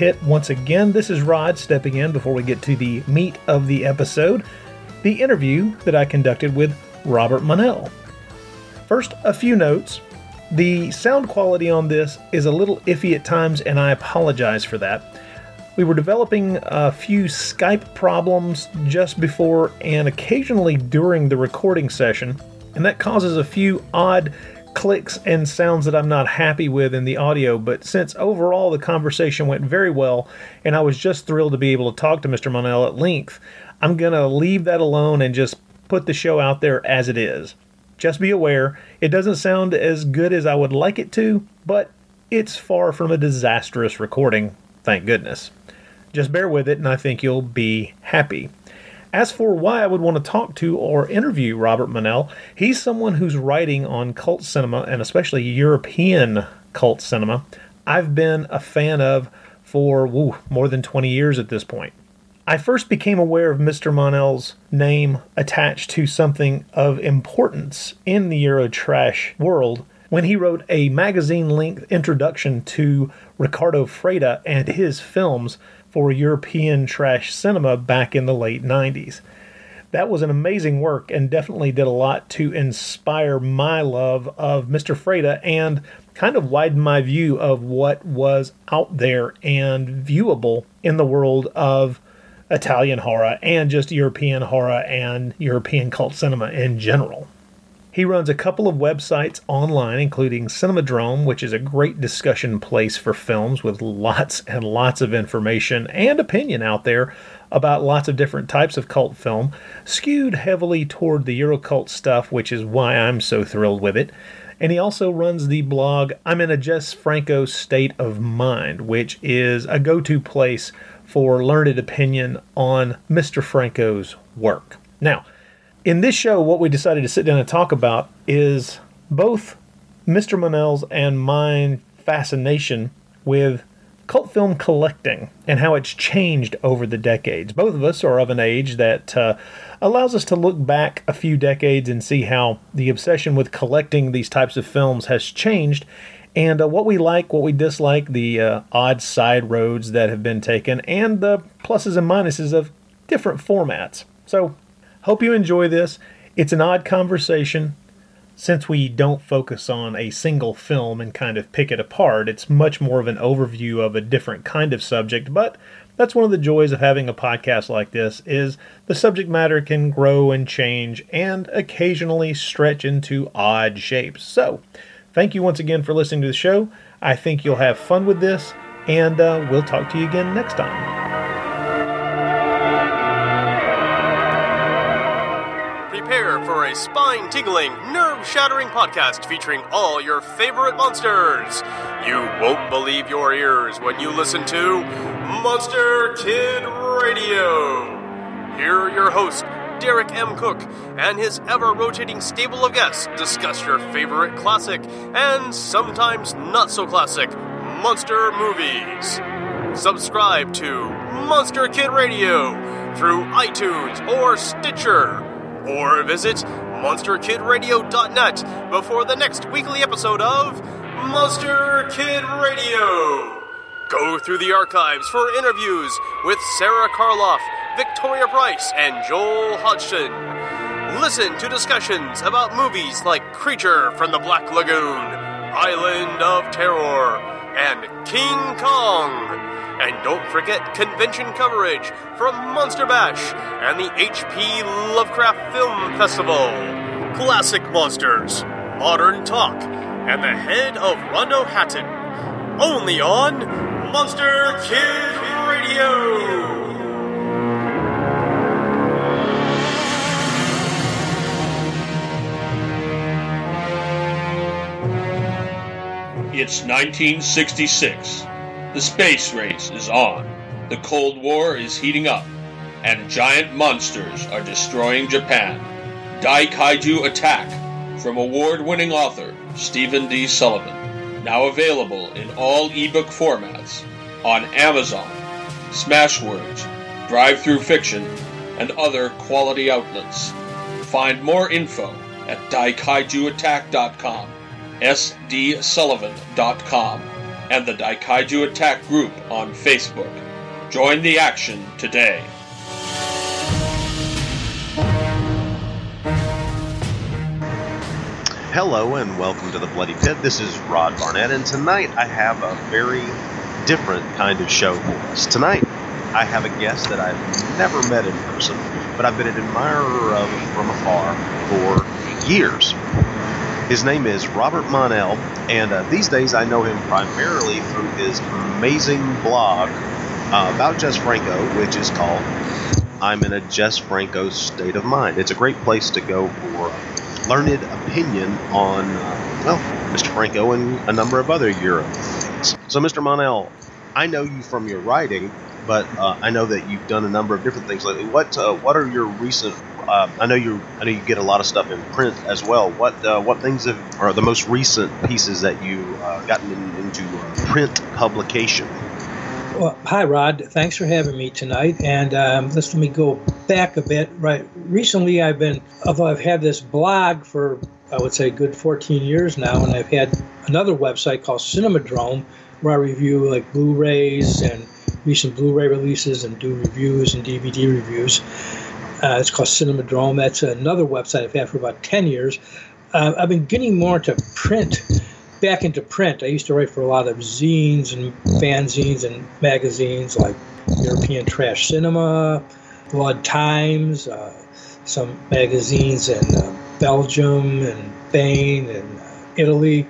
welcome to the Bloody Pit. Once again, this is Rod stepping in before we get to the meat of the episode the interview that I conducted with Robert Monell. First, a few notes. The sound quality on this is a little iffy at times, and I apologize for that. We were developing a few Skype problems just before and occasionally during the recording session, and that causes a few odd clicks and sounds that I'm not happy with in the audio. But since overall the conversation went very well, and I was just thrilled to be able to talk to Mr. Monell at length, I'm going to leave that alone and just put the show out there as it is. Just be aware, it doesn't sound as good as I would like it to, but it's far from a disastrous recording, thank goodness. Just bear with it, and I think you'll be happy. As for why I would want to talk to or interview Robert Monell, he's someone who's writing on cult cinema and especially European cult cinema. I've been a fan of for woo, more than 20 years at this point. I first became aware of Mr. Monell's name attached to something of importance in the Eurotrash world when he wrote a magazine length introduction to Riccardo Freda and his films for European trash cinema back in the late 90s. That was an amazing work and definitely did a lot to inspire my love of Mr. Freda and kind of widen my view of what was out there and viewable in the world of Italian horror and just European horror and European cult cinema in general. He runs a couple of websites online, including Cinemadrome, which is a great discussion place for films with lots and lots of information and opinion out there about lots of different types of cult film, skewed heavily toward the Eurocult stuff, which is why I'm so thrilled with it. And he also runs the blog I'm in a Jess Franco State of Mind, which is a go to place for learned opinion on Mr. Franco's work. Now, in this show, what we decided to sit down and talk about is both Mr. Monell's and mine fascination with cult film collecting and how it's changed over the decades. Both of us are of an age that uh, allows us to look back a few decades and see how the obsession with collecting these types of films has changed and uh, what we like, what we dislike, the uh, odd side roads that have been taken, and the pluses and minuses of different formats. So, hope you enjoy this. It's an odd conversation. Since we don't focus on a single film and kind of pick it apart, it's much more of an overview of a different kind of subject, but that's one of the joys of having a podcast like this is the subject matter can grow and change and occasionally stretch into odd shapes. So, Thank you once again for listening to the show. I think you'll have fun with this, and uh, we'll talk to you again next time. Prepare for a spine tingling, nerve shattering podcast featuring all your favorite monsters. You won't believe your ears when you listen to Monster Kid Radio. Here are your hosts, Derek M. Koch, and his ever rotating stable of guests discuss your favorite classic and sometimes not so classic monster movies. Subscribe to Monster Kid Radio through iTunes or Stitcher, or visit MonsterKidRadio.net before the next weekly episode of Monster Kid Radio. Go through the archives for interviews with Sara Karloff Victoria Price, and Joel Hodgson. Listen to discussions about movies like Creature from the Black Lagoon, Island of Terror, and King Kong. And don't forget convention coverage from Monster Bash and the HP Lovecraft Film Festival. Classic Monsters, Modern Talk, and the head of Rondo Hatton. Only on Monster Kid Radio. It's 1966. The space race is on. The Cold War is heating up. And giant monsters are destroying Japan. Dai Kaiju Attack from award winning author Stephen D. Sullivan. Now available in all ebook formats on Amazon, Smashwords, DriveThruFiction, and other quality outlets. Find more info at daikaijuattack.com sdsullivan.com. and the Daikaiju Attack group on Facebook. Join the action today. Hello and welcome to the Bloody Pit. This is Rod Barnett, and tonight I have a very different kind of show for us. Tonight I have a guest that I've never met in person, but I've been an admirer of from afar for years. His name is Robert Monell, and uh, these days I know him primarily through his amazing blog uh, about Jess Franco, which is called I'm in a Jess Franco State of Mind. It's a great place to go for learned opinion on, uh, well, Mr. Franco and a number of other Euro things. So, Mr. Monell, I know you from your writing, but uh, I know that you've done a number of different things lately. What uh, what are your recent? Uh, I know you I know you get a lot of stuff in print as well. What uh, what things have, are the most recent pieces that you uh, gotten in, into print publication? Well, hi, Rod. Thanks for having me tonight. And um, let's let me go back a bit. Right, recently I've been, I've had this blog for I would say good 14 years now, and I've had another website called Cinemadrome where I review like Blu-rays and recent Blu-ray releases and do reviews and DVD reviews. Uh, it's called Cinemadrome. That's another website I've had for about 10 years. Uh, I've been getting more into print back into print. I used to write for a lot of zines and fanzines and magazines like European Trash Cinema, Blood Times, uh, some magazines in uh, Belgium and Spain and uh, Italy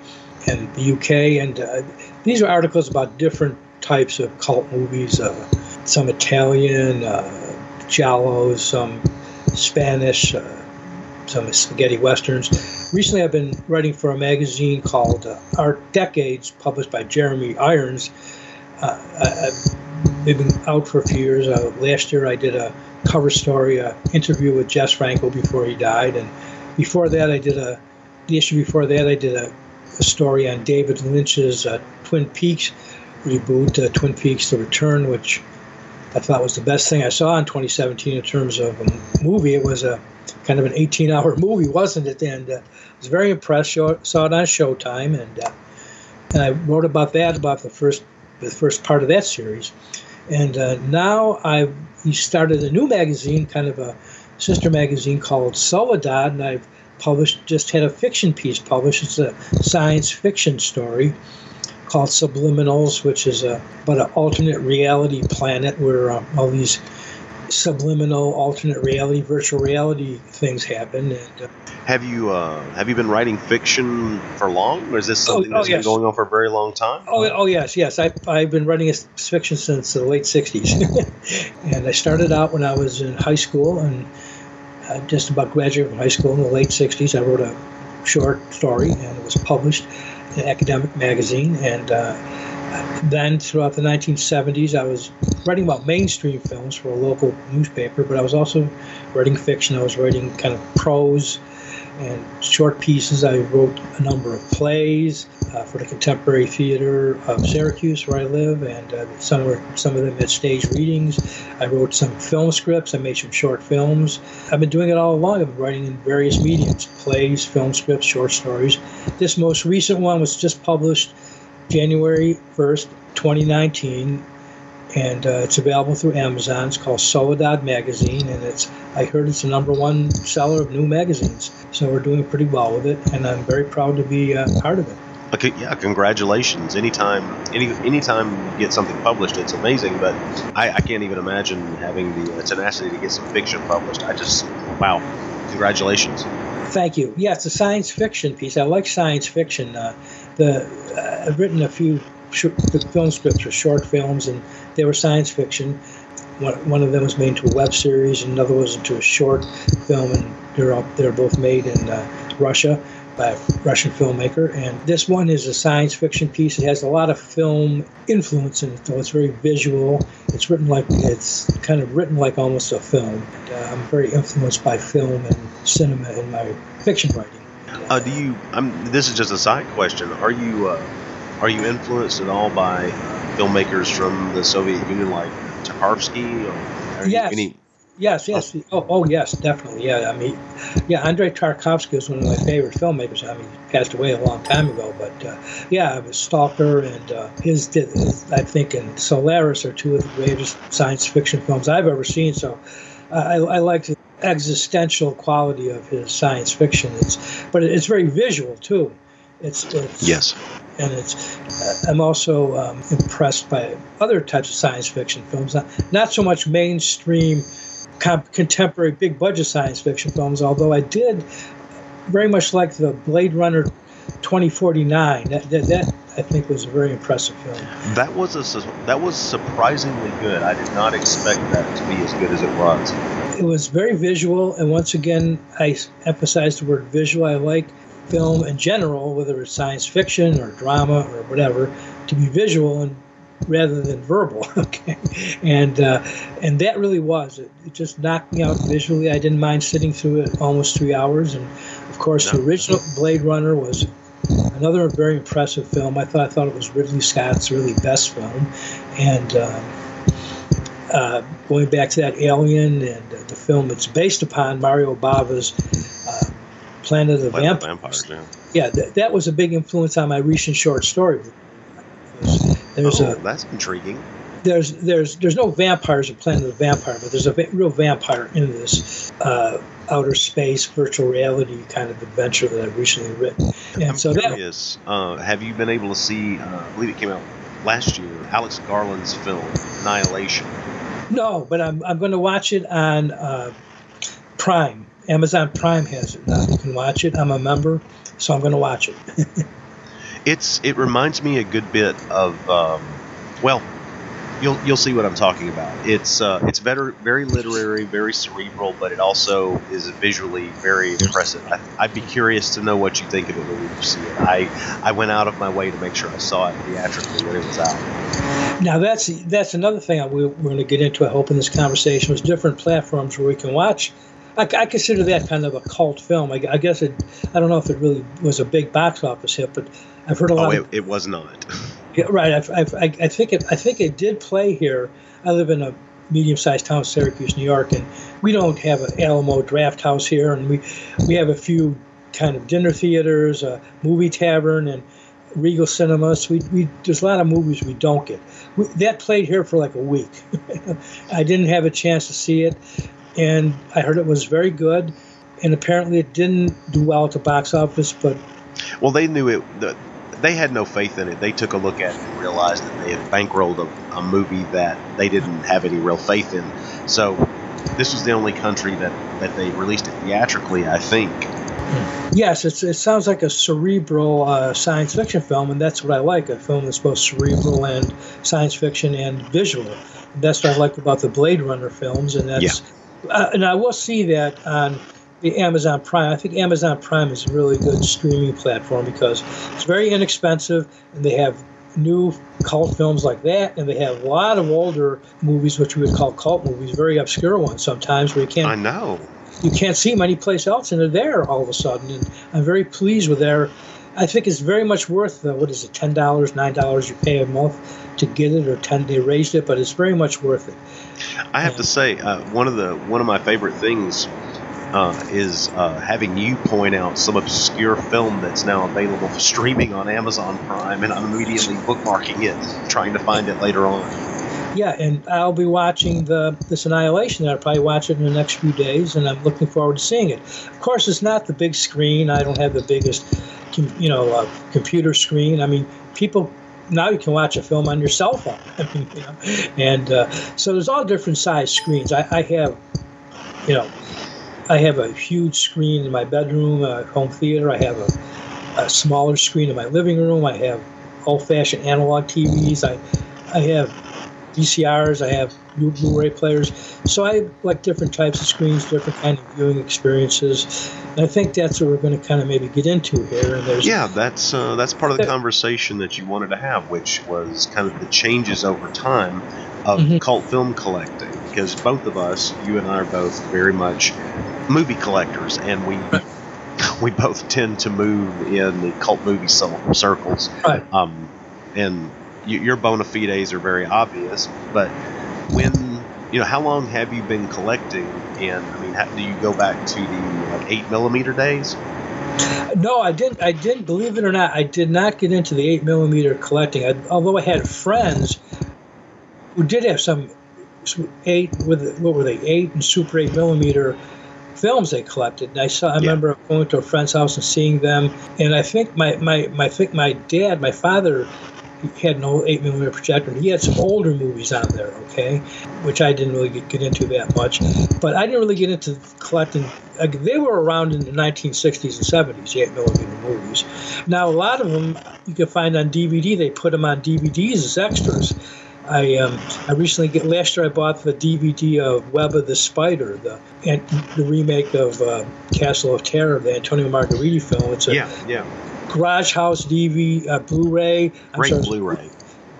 and the UK. And uh, these are articles about different types of cult movies, some Italian, Giallo, some Spanish some spaghetti westerns. Recently, I've been writing for a magazine called uh, Art Decades, published by Jeremy Irons. Uh, I, have been out for a few years. Uh, last year, I did a cover story, an interview with Jess Franco before he died, and before that, I did a the issue before that, I did a, a story on David Lynch's uh, Twin Peaks reboot, uh, Twin Peaks: The Return, which I thought was the best thing I saw in 2017 in terms of a movie. It was a kind of an 18 hour movie, wasn't it? And uh, I was very impressed. Show, saw it on Showtime, and, uh, and I wrote about that, about the first the first part of that series. And uh, now I've started a new magazine, kind of a sister magazine called Soledad, and I've published just had a fiction piece published. It's a science fiction story called Subliminals, which is a but an alternate reality planet where um, all these subliminal alternate reality, virtual reality things happen. And, uh, have you uh, have you been writing fiction for long, or is this oh, something oh, that's oh, yes. been going on for a very long time? Oh, oh yes, yes. I, I've been writing fiction since the late '60s, and I started out when I was in high school, and uh, just about graduated from high school in the late '60s. I wrote a short story, and it was published an academic magazine, and uh, then throughout the 1970s, I was writing about mainstream films for a local newspaper, but I was also writing fiction. I was writing kind of prose and short pieces. I wrote a number of plays uh, for the Contemporary Theater of Syracuse, where I live, and uh, some were some of them had stage readings. I wrote some film scripts. I made some short films. I've been doing it all along. I've been writing in various mediums: plays, film scripts, short stories. This most recent one was just published January 1st, 2019, and uh, it's available through Amazon. It's called Soledad Magazine, and it's I heard it's the number one seller of new magazines. So we're doing pretty well with it, and I'm very proud to be uh, part of it. Okay, yeah, congratulations. Anytime, any anytime you get something published, it's amazing. But I, I can't even imagine having the uh, tenacity to get some fiction published. I just, wow, congratulations. Thank you. Yeah, it's a science fiction piece. I like science fiction. Uh, the uh, I've written a few film scripts for short films, and they were science fiction. One, of them was made into a web series, and another was into a short film, and they're they're both made in uh, Russia by a Russian filmmaker. And this one is a science fiction piece. It has a lot of film influence in it, though it's very visual. It's written like it's kind of written like almost a film. And, uh, I'm very influenced by film and cinema in my fiction writing. Uh, do you? I'm, this is just a side question. Are you uh, are you influenced at all by filmmakers from the Soviet Union, like Tarkovsky? Or yes. Any... Yes, yes. Oh, oh, yes, definitely. Yeah, I mean, yeah, Andrei Tarkovsky is one of my favorite filmmakers. I mean, he passed away a long time ago, but uh, yeah, was Stalker and uh, his, his, I think, and Solaris are two of the greatest science fiction films I've ever seen. So uh, I, I like the existential quality of his science fiction. It's, but it's very visual too. It's, it's yes, and it's. I'm also um, impressed by other types of science fiction films, not, not so much mainstream contemporary big budget science fiction films, although I did very much like the Blade Runner 2049. That, that, that I think was a very impressive film. That was a that was surprisingly good. I did not expect that to be as good as it was. It was very visual, and once again, I emphasize the word visual. I like film in general, whether it's science fiction or drama or whatever, to be visual and rather than verbal. okay, and uh, and that really was it, it. Just knocked me out visually. I didn't mind sitting through it almost three hours, and of course, no. the original Blade Runner was another very impressive film. I thought I thought it was Ridley Scott's really best film, and. Um, uh, going back to that Alien and uh, the film it's based upon, Mario Bava's uh, Planet of the Planet Vampires. Vampires yeah, yeah th- that was a big influence on my recent short story. There's oh, a that's intriguing. There's there's there's no vampires in Planet of the Vampire, but there's a va- real vampire in this uh, outer space virtual reality kind of adventure that I've recently written. And I'm so curious. That, uh, have you been able to see? Uh, I believe it came out last year. Alex Garland's film Annihilation. No, but I'm I'm going to watch it on uh, Prime. Amazon Prime has it now. You can watch it. I'm a member, so I'm going to watch it. it's it reminds me a good bit of um, well you'll you'll see what I'm talking about. It's uh, it's very very literary, very cerebral, but it also is visually very impressive. I, would be curious to know what you think of it when you see it. I I went out of my way to make sure I saw it theatrically when it was out. Now that's that's another thing we, we're going to get into. I hope in this conversation was different platforms where we can watch. I, I consider that kind of a cult film. I, I guess it. I don't know if it really was a big box office hit, but I've heard a oh, lot. Oh, it, of, it was not. yeah, right. I've, I've, i I think it. I think it did play here. I live in a medium-sized town, Syracuse, New York, and we don't have an Alamo Drafthouse here, and we we have a few kind of dinner theaters, a movie tavern, and Regal Cinemas. We, we there's a lot of movies we don't get. We, that played here for like a week. I didn't have a chance to see it, and I heard it was very good. And apparently, it didn't do well at the box office, but well, they knew it. They had no faith in it. They took a look at it and realized that they had bankrolled a, a movie that they didn't have any real faith in. So this was the only country that, that they released it theatrically, I think. Yes, it sounds like a cerebral uh, science fiction film, and that's what I like a film that's both cerebral and science fiction and visual. That's what I like about the Blade Runner films, and that's yeah. Uh, and I will see that on the Amazon Prime. I think Amazon Prime is a really good streaming platform because it's very inexpensive and they have new cult films like that, and they have a lot of older movies, which we would call cult movies, very obscure ones sometimes, where you can't. I know. You can't see them anyplace else, and they're there all of a sudden. And I'm very pleased with their. I think it's very much worth the what is it, ten dollars, nine dollars you pay a month to get it, or ten they raised it, but it's very much worth it. I have and, to say, uh, one of the one of my favorite things uh, is uh, having you point out some obscure film that's now available for streaming on Amazon Prime, and I'm immediately bookmarking it, trying to find it later on. Yeah, and I'll be watching the this Annihilation. I'll probably watch it in the next few days, and I'm looking forward to seeing it. Of course, it's not the big screen. I don't have the biggest, you know, uh, computer screen. I mean, people now you can watch a film on your cell phone. I mean, you know, and uh, so there's all different size screens. I, I have, you know, I have a huge screen in my bedroom, a home theater. I have a, a smaller screen in my living room. I have old-fashioned analog TVs. I, I have VCRs. I have new Blu-ray players. So I like different types of screens, different kind of viewing experiences. And I think that's what we're going to kind of maybe get into here. And there's yeah, that's uh, that's part of the conversation that you wanted to have, which was kind of the changes over time of mm-hmm. cult film collecting. Because both of us, you and I, are both very much movie collectors, and we we both tend to move in the cult movie circles. Right. Um, and your bona fides are very obvious, but when you know, how long have you been collecting? And I mean, how, do you go back to the like, eight millimeter days? No, I didn't. I didn't believe it or not. I did not get into the eight millimeter collecting. I, although I had friends who did have some eight with what were they eight and super eight millimeter films they collected. And I saw. I yeah. remember going to a friend's house and seeing them. And I think my my my I think my dad, my father, he had an old eight millimeter projector. He had some older movies on there, okay, which I didn't really get, get into that much. But I didn't really get into collecting. Like, they were around in the 1960s and 70s, the eight millimeter movies. Now a lot of them you can find on DVD. They put them on DVDs as extras. I um, I recently get last year I bought the DVD of Web of the Spider, the and the remake of uh, Castle of Terror, the Antonio Margheriti film. It's a yeah, yeah. Garage House DV uh, Blu-ray. I'm great sorry, Blu-ray.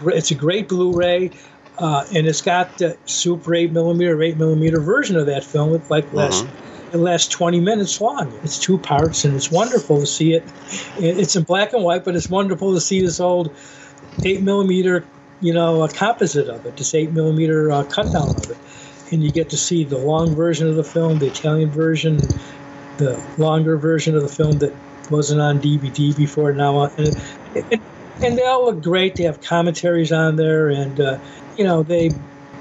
It's a great Blu-ray, uh, and it's got the Super 8 millimeter, 8 millimeter version of that film. With like last mm-hmm. it lasts 20 minutes long. It's two parts, and it's wonderful to see it. It's in black and white, but it's wonderful to see this old 8 millimeter, you know, a composite of it, this 8 millimeter uh, cut down of it, and you get to see the long version of the film, the Italian version, the longer version of the film that wasn't on DVD before now, and, and, and they all look great. They have commentaries on there, and uh, you know they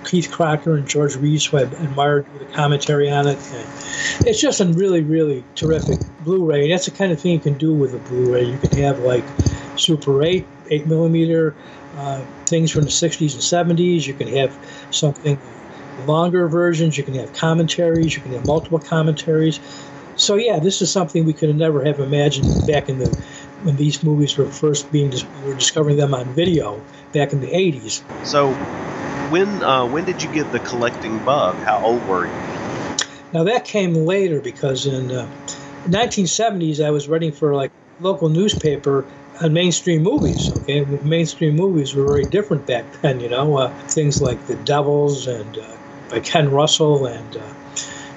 Keith Crocker and George Reis, who I admired the commentary on it. And it's just a really, really terrific Blu-ray. That's the kind of thing you can do with a Blu-ray. You can have like Super 8, 8 millimeter uh, things from the 60s and 70s. You can have something longer versions. You can have commentaries. You can have multiple commentaries. So yeah, this is something we could never have imagined back in the when these movies were first being we were discovering them on video back in the 80s. So when uh, when did you get the collecting bug? How old were you? Now that came later because in uh, 1970s I was writing for like local newspaper on mainstream movies. Okay, mainstream movies were very different back then. You know, uh, things like The Devils and uh, by Ken Russell and uh,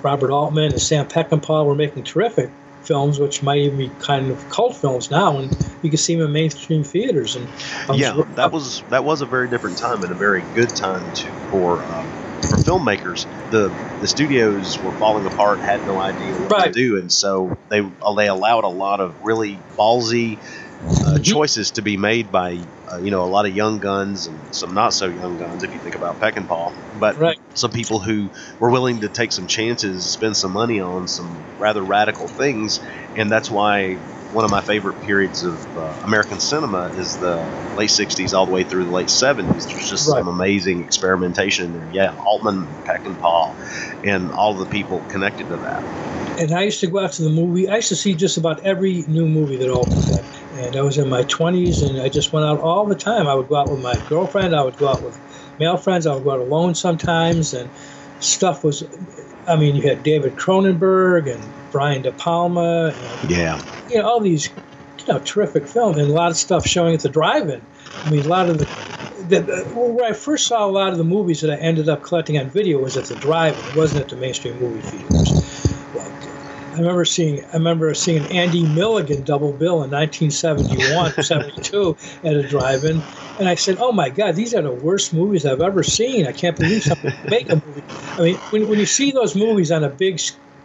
Robert Altman and Sam Peckinpah were making terrific films, which might even be kind of cult films now, and you can see them in mainstream theaters. And yeah, that was that was a very different time and a very good time to for um, for filmmakers. The the studios were falling apart, had no idea what right. to do, and so they they allowed a lot of really ballsy uh, mm-hmm. choices to be made by uh, you know a lot of young guns and some not so young guns if you think about Peckinpah, but right. some people who were willing to take some chances, spend some money on some rather radical things, and that's why one of my favorite periods of uh, American cinema is the late '60s all the way through the late '70s. There's just right. some amazing experimentation in there. Yeah, Altman, Peckinpah, and Paul and all the people connected to that. And I used to go out to the movie. I used to see just about every new movie that opened and I was in my 20s, and I just went out all the time. I would go out with my girlfriend, I would go out with male friends, I would go out alone sometimes, and stuff was. I mean, you had David Cronenberg and Brian De Palma, and, yeah, you know all these, you know, terrific films, and a lot of stuff showing at the drive-in. I mean, a lot of the, the, the, where I first saw a lot of the movies that I ended up collecting on video was at the drive-in. It wasn't at the mainstream movie theaters. I remember seeing I remember seeing Andy Milligan double bill in 1971, 72 at a drive-in, and I said, "Oh my God, these are the worst movies I've ever seen. I can't believe somebody make a movie." I mean, when, when you see those movies on a big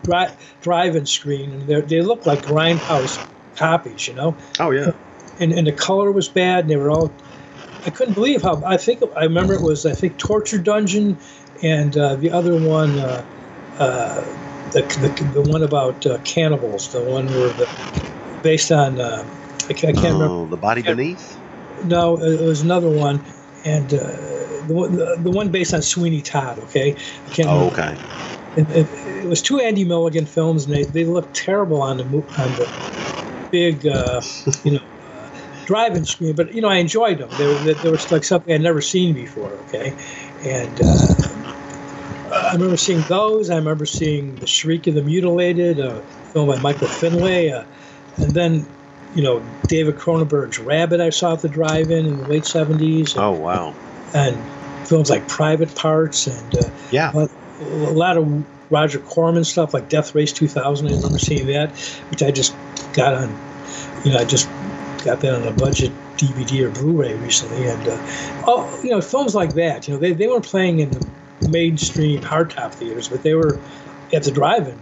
dri- drive-in screen, and they look like grindhouse copies, you know. Oh yeah. And and the color was bad, and they were all. I couldn't believe how I think I remember it was I think Torture Dungeon, and uh, the other one. Uh, uh, the, the, the one about uh, cannibals, the one where the based on uh, I, can't, I can't oh, remember the body beneath. No, it was another one, and uh, the one the, the, one based on Sweeney Todd. Okay, I can't. Oh, okay. It, it, it, was two Andy Milligan films, and they, they looked terrible on the on the big, uh, you know, uh, driving screen. But you know, I enjoyed them. They were they were like something I'd never seen before. Okay, and uh, I remember seeing those. I remember seeing The Shriek of the Mutilated, a film by Michael Findlay. Uh, and then, you know, David Cronenberg's Rabid I saw at the drive-in in the late 70s. And, oh, wow. And films like Private Parts and uh, yeah. a, a lot of Roger Corman stuff like Death Race 2000. I remember seeing that, which I just got on, you know, I just got that on a budget DVD or Blu-ray recently. And, uh, oh, you know, films like that, you know, they, they weren't playing in the mainstream hardtop theaters, but they were at the drive-in.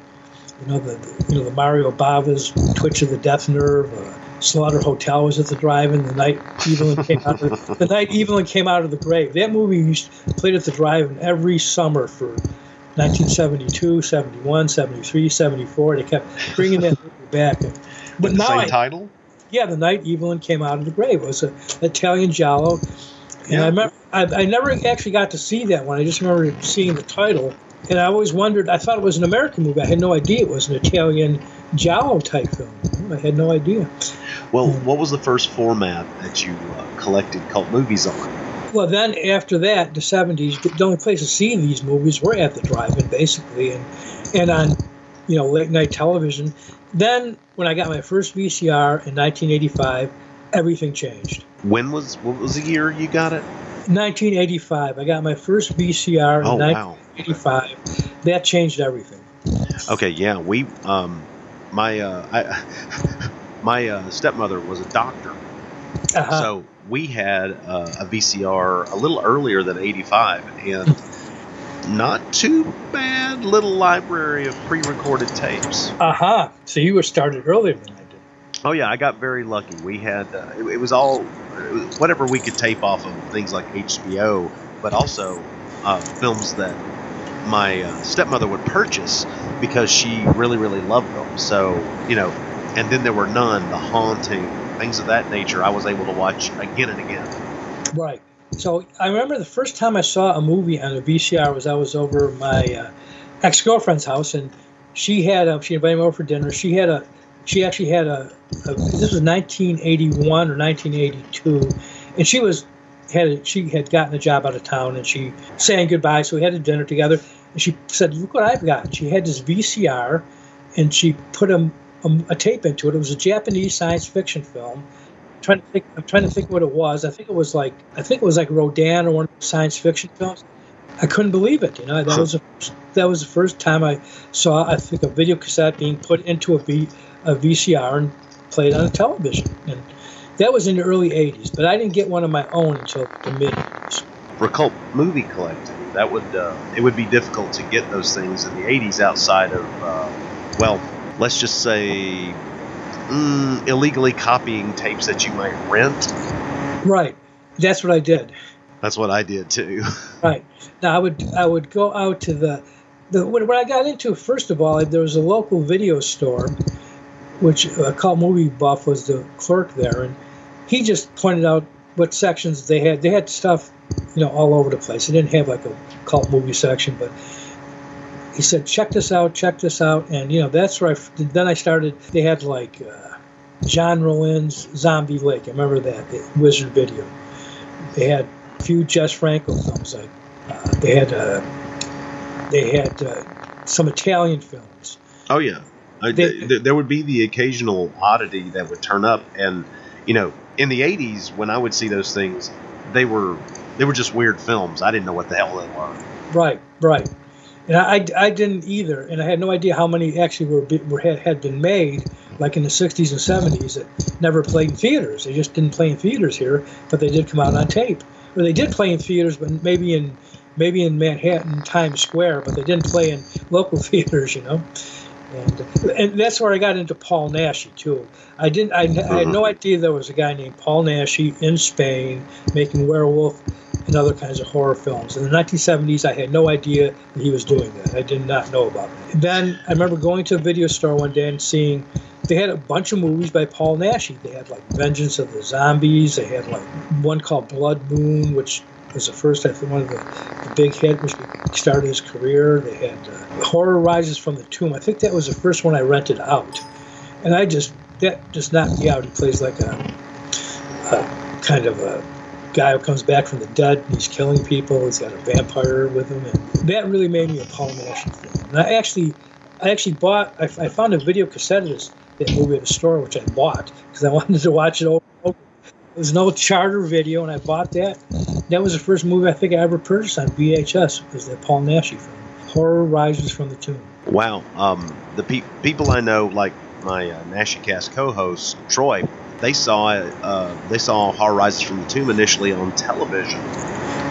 You know the, the you know the Mario Bava's Twitch of the Death Nerve. Uh, Slaughter Hotel was at the drive-in. The night Evelyn came out of the night Evelyn came out of the grave. That movie used played at the drive-in every summer for 1972, 71, 73, 74. They kept bringing that movie back. And, but now same I, title. yeah, the night Evelyn came out of the grave it was an Italian giallo, and Yeah. I remember I, I never actually got to see that one. I just remember seeing the title, and I always wondered. I thought it was an American movie. I had no idea it was an Italian giallo type film. I had no idea. Well, what was the first format that you uh, collected cult movies on? Well, then after that, the '70s, the only place to see these movies were at the drive-in, basically, and and on, you know, late night television. Then when I got my first VCR in 1985, everything changed. When was what was the year you got it? 1985. I got my first VCR in Oh wow. 1985. That changed everything. Okay, yeah, we um, my uh, I, my uh, stepmother was a doctor, Uh-huh. so we had uh, a VCR a little earlier than '85, and not too bad little library of pre-recorded tapes. uh-huh. So you were started earlier than I. Oh yeah, I got very lucky. We had uh, it, it was all whatever we could tape off of things like HBO, but also uh, films that my uh, stepmother would purchase because she really really loved them. So you know, and then there were none, The Haunting, things of that nature. I was able to watch again and again. Right. So I remember the first time I saw a movie on a VCR was I was over my uh, ex girlfriend's house, and she had a, she invited me over for dinner. She had a she actually had a, a this was 1981 or 1982, and she was had she had gotten a job out of town, and she saying goodbye. So we had a dinner together, and she said, "Look what I've got." She had this VCR, and she put a, a, a tape into it. It was a Japanese science fiction film trying to think. I'm trying to think what it was. I think it was like I think it was like Rodan or one of the science fiction films. I couldn't believe it. You know, that was a, that was the first time I saw I think a video cassette being put into a, v, a VCR and played on a television, and that was in the early '80s. But I didn't get one of my own until the mid '80s. For cult movie collecting, that would uh, it would be difficult to get those things in the '80s outside of uh, well, let's just say mm, illegally copying tapes that you might rent. Right. That's what I did. That's what I did too. Right. Now I would I would go out to the the when, when I got into it, first of all, there was a local video store, which uh, called Movie Buff was the clerk there, and he just pointed out what sections they had. They had stuff, you know, all over the place. They didn't have like a cult movie section, but he said, "Check this out, check this out," and you know that's where I then I started. They had like uh, Jean Rollin's Zombie Lake. I remember that the Wizard Video. They had a few Jess Franco films. Like uh, they had uh, they had uh, some Italian films. Oh yeah, I, They- th- there would be the occasional oddity that would turn up, and you know, in the '80s when I would see those things, they were they were just weird films. I didn't know what the hell they were. Right, right. And I, I, I didn't either, and I had no idea how many actually were, were had, had been made, like in the '60s and '70s, that never played in theaters. They just didn't play in theaters here, but they did come out on tape. Or they did play in theaters, but maybe in maybe in Manhattan, Times Square, but they didn't play in local theaters, you know. And, and that's where I got into Paul Naschy too. I didn't. I, I had no mm-hmm. idea there was a guy named Paul Naschy in Spain making werewolf and other kinds of horror films. In the 1970s, I had no idea that he was doing that. I did not know about it. Then I remember going to a video store one day and seeing they had a bunch of movies by Paul Naschy. They had like Vengeance of the Zombies. They had like one called Blood Moon, which was the first, I think, one of the, the big hit, which started his career. They had uh, Horror Rises from the Tomb. I think that was the first one I rented out, and I just that just knocked me out. He plays like a, a kind of a guy who comes back from the dead and he's killing people. He's got a vampire with him, and that really made me a Paul Naschy fan. And I actually, I actually bought. I, I found a video cassette of this that movie at a store, which I bought because I wanted to watch it over. It was old charter video, and I bought that. That was the first movie I think I ever purchased on VHS. Was that Paul Naschy film? Horror Rises from the Tomb. Wow. Um, the pe- people I know, like my uh, NaschyCast co-host Troy, they saw uh, they saw Horror Rises from the Tomb initially on television.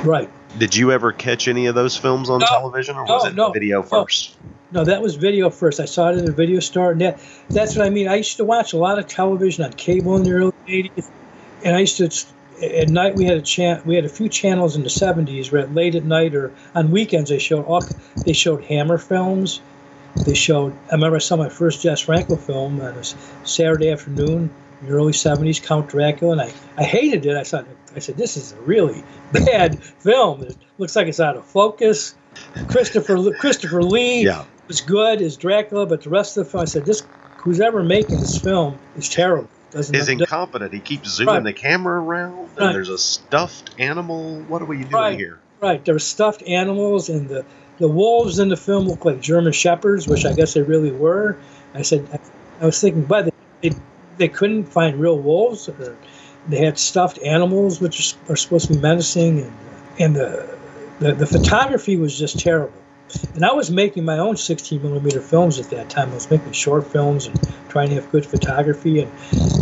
Right. Did you ever catch any of those films on No. television, or was No, it no. video first? No, that was video first. I saw it in a video store, and that, that's what I mean. I used to watch a lot of television on cable in the early '80s, and I used to at night we had a chan- we had a few channels in the '70s where at late at night or on weekends they showed all they showed Hammer films. They showed. I remember I saw my first Jess Franco film on a Saturday afternoon in the early '70s, Count Dracula, and I, I hated it. I thought I said this is a really bad film. It looks like it's out of focus. Christopher Christopher Lee Yeah. was good as Dracula, but the rest of the film, I said, this who's ever making this film is terrible. Doesn't Is incompetent. He keeps zooming Right. the camera around, and Right. there's a stuffed animal. What are we doing Right. here? right. There were stuffed animals, and the the wolves in the film look like German shepherds, which I guess they really were. I said, I, I was thinking, but they, they they couldn't find real wolves. Or they had stuffed animals, which are supposed to be menacing, and and the the, the photography was just terrible. And I was making my own 16 millimeter films at that time. I was making short films and trying to have good photography and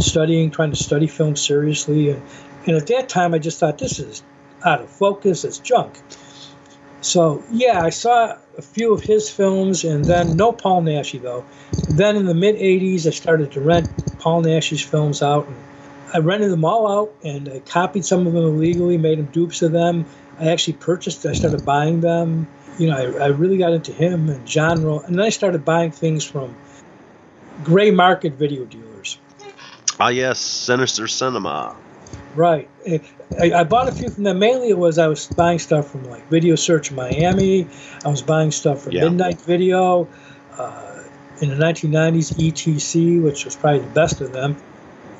studying, trying to study film seriously. And, and at that time, I just thought this is out of focus. It's junk. So yeah, I saw a few of his films, and then no Paul Naschy though. Then in the mid '80s, I started to rent Paul Naschy's films out, and I rented them all out, and I copied some of them illegally, made them dupes of them. I actually purchased. I started buying them. You know, I, I really got into him and genre, and then I started buying things from gray market video dealers. Ah, yes, Sinister Cinema. Right. I, I bought a few from them. Mainly it was I was buying stuff from like Video Search Miami. I was buying stuff from Yeah. Midnight Video. Uh, in the 1990s, ETC, which was probably the best of them.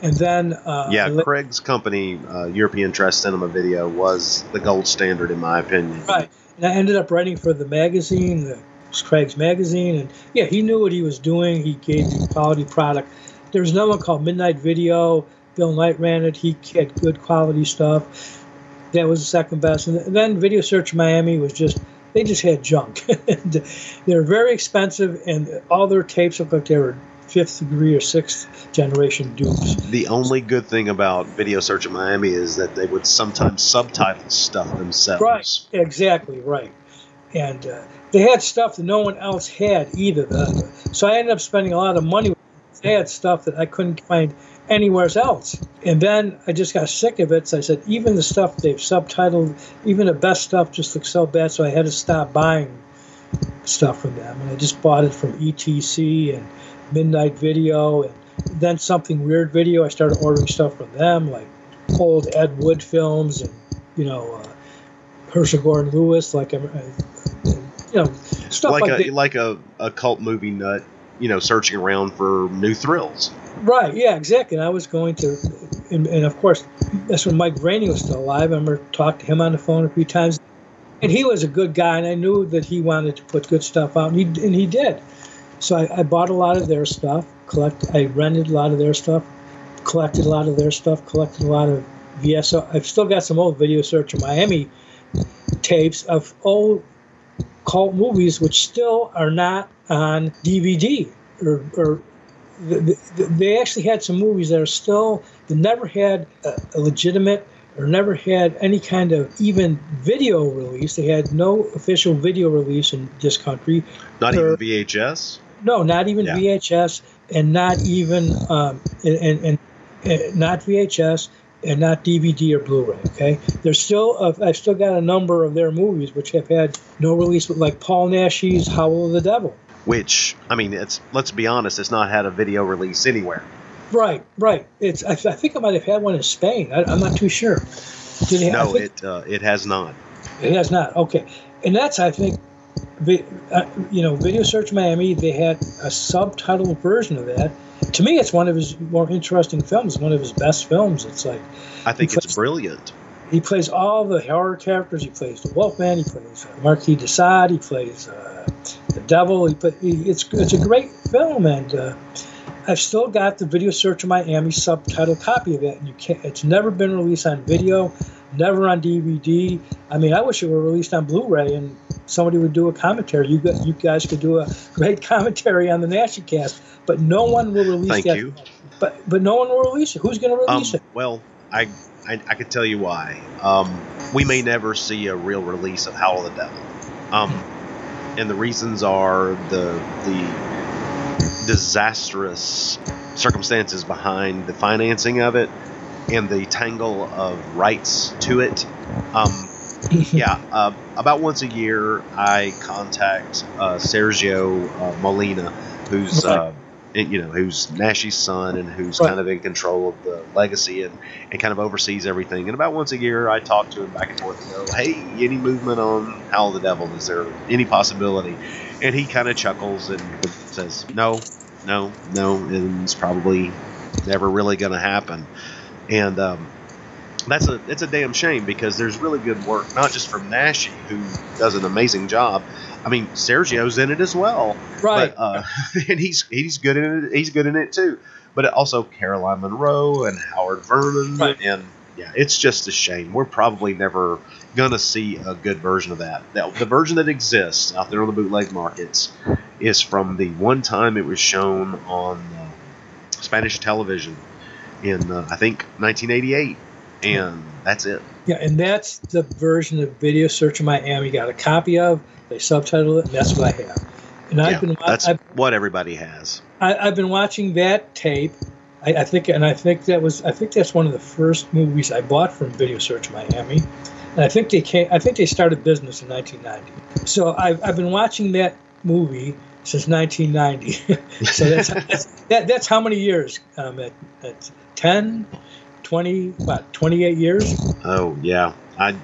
And then. Uh, yeah, li- Craig's company, uh, European Trash Cinema Video, was the gold standard in my opinion. Right. And I ended up writing for the magazine, the Craig's magazine, and yeah, he knew what he was doing. He gave me quality product. There was another one called Midnight Video. Bill Knight ran it. He had good quality stuff. That was the second best. And then Video Search Miami was just they just had junk. They were very expensive, and all their tapes looked like they were fifth degree or sixth generation dupes. The only good thing about Video Search in Miami is that they would sometimes subtitle stuff themselves. Right, exactly right. And uh, they had stuff that no one else had either. Uh, so I ended up spending a lot of money. With they had stuff that I couldn't find anywhere else. And then I just got sick of it. So I said, even the stuff they've subtitled, even the best stuff just looks so bad. So I had to stop buying stuff from them. And I just bought it from ETC and Midnight Video and then something weird video. I started ordering stuff from them, like old Ed Wood films and, you know, uh, Herschell Gordon Lewis, like, uh, you know, stuff like, like, a that. like a, a cult movie nut, you know, searching around for new thrills. Right, yeah, exactly. And I was going to, and, and of course, that's when Mike Vraney was still alive. I remember talked to him on the phone a few times. And he was a good guy, and I knew that he wanted to put good stuff out, and he, and he did. So I, I bought a lot of their stuff, collect. I rented a lot of their stuff, collected a lot of their stuff, collected a lot of VSO. I've still got some old Video Search of Miami tapes of old cult movies which still are not on DVD or, or th- th- they actually had some movies that are still that never had a, a legitimate or never had any kind of even video release. They had no official video release in this country. Not Sure. even VHS. No, not even Yeah. VHS, and not even um, and, and, and not VHS, and not DVD or Blu-ray. Okay, there's still uh, I've still got a number of their movies which have had no release, like Paul Naschy's Howl of the Devil. Which I mean, it's let's be honest, it's not had a video release anywhere. Right, right. It's I, I think I might have had one in Spain. I, I'm not too sure. Did it, No, think it uh, it has not. it has not. Okay, and that's I think. Uh, you know, Video Search Miami. They had a subtitled version of that. To me, it's one of his more interesting films. One of his best films. It's like I think Because- it's brilliant. he plays all the horror characters. He plays the Wolfman. He plays uh, Marquis de Sade. He plays uh, the Devil. He, play, he it's it's a great film, and uh, I've still got the Video Search of Miami subtitle copy of it. And you can't. It's never been released on video, never on DVD. I mean, I wish it were released on Blu-ray and somebody would do a commentary. You got, you guys could do a great commentary on the Naschy cast, but no one will release Thank that. you. But but no one will release it. Who's going to Um, release it? well, I, I, I could tell you why. Um, we may never see a real release of Howl of the Devil. Um, and the reasons are the the disastrous circumstances behind the financing of it and the tangle of rights to it. Um, yeah, uh, about once a year, I contact uh, Sergio uh, Molina, who's Right. uh, you know who's Naschy's son and who's Right. kind of in control of the legacy and, and kind of oversees everything. And about once a year, I talk to him back and forth and go, "Hey, any movement on Howl the Devil? Is there any possibility?" And he kind of chuckles and says, "No, no, no, and it's probably never really going to happen." And um, that's a it's a damn shame because there's really good work, not just from Naschy, who does an amazing job. I mean, Sergio's in it as well, Right. but, uh, and he's he's good in it. He's good in it too. But also Caroline Munro and Howard Vernon, Right. and yeah, it's just a shame. We're probably never gonna see a good version of that. The, the version that exists out there on the bootleg markets is from the one time it was shown on uh, Spanish television in uh, I think 1988, and that's it. Yeah, and that's the version of Video Search in Miami got a copy of. They subtitled it, and that's what I have. And Yeah, I've been wa- that's I've, what everybody has. I, I've been watching that tape. I, I think, and I think that was I think that's one of the first movies I bought from Video Search Miami. And I think they came. I think they started business in 1990. So I've, I've been watching that movie since 1990. so that's, that's that, that's how many years? Um, at, at 10, 20, what 28 years? Oh yeah, I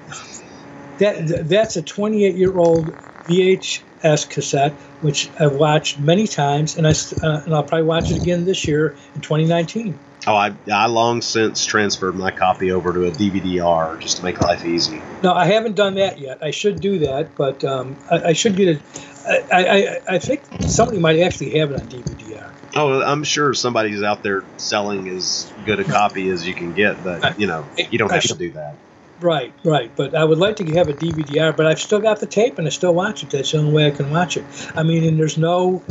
That that's a 28 year old VHS cassette, which I've watched many times, and I uh, and I'll probably watch it again this year in 2019. Oh I I long since transferred my copy over to a DVD-R just to make life easy. No, I haven't done that yet. I should do that, but um, I, I should get it. I, I, I think somebody might actually have it on DVD-R. Oh, I'm sure somebody's out there selling as good a copy as you can get, but you know you don't have to do that. Right, right. But I would like to have a DVD-R, but I've still got the tape and I still watch it. That's the only way I can watch it. I mean, and there's no,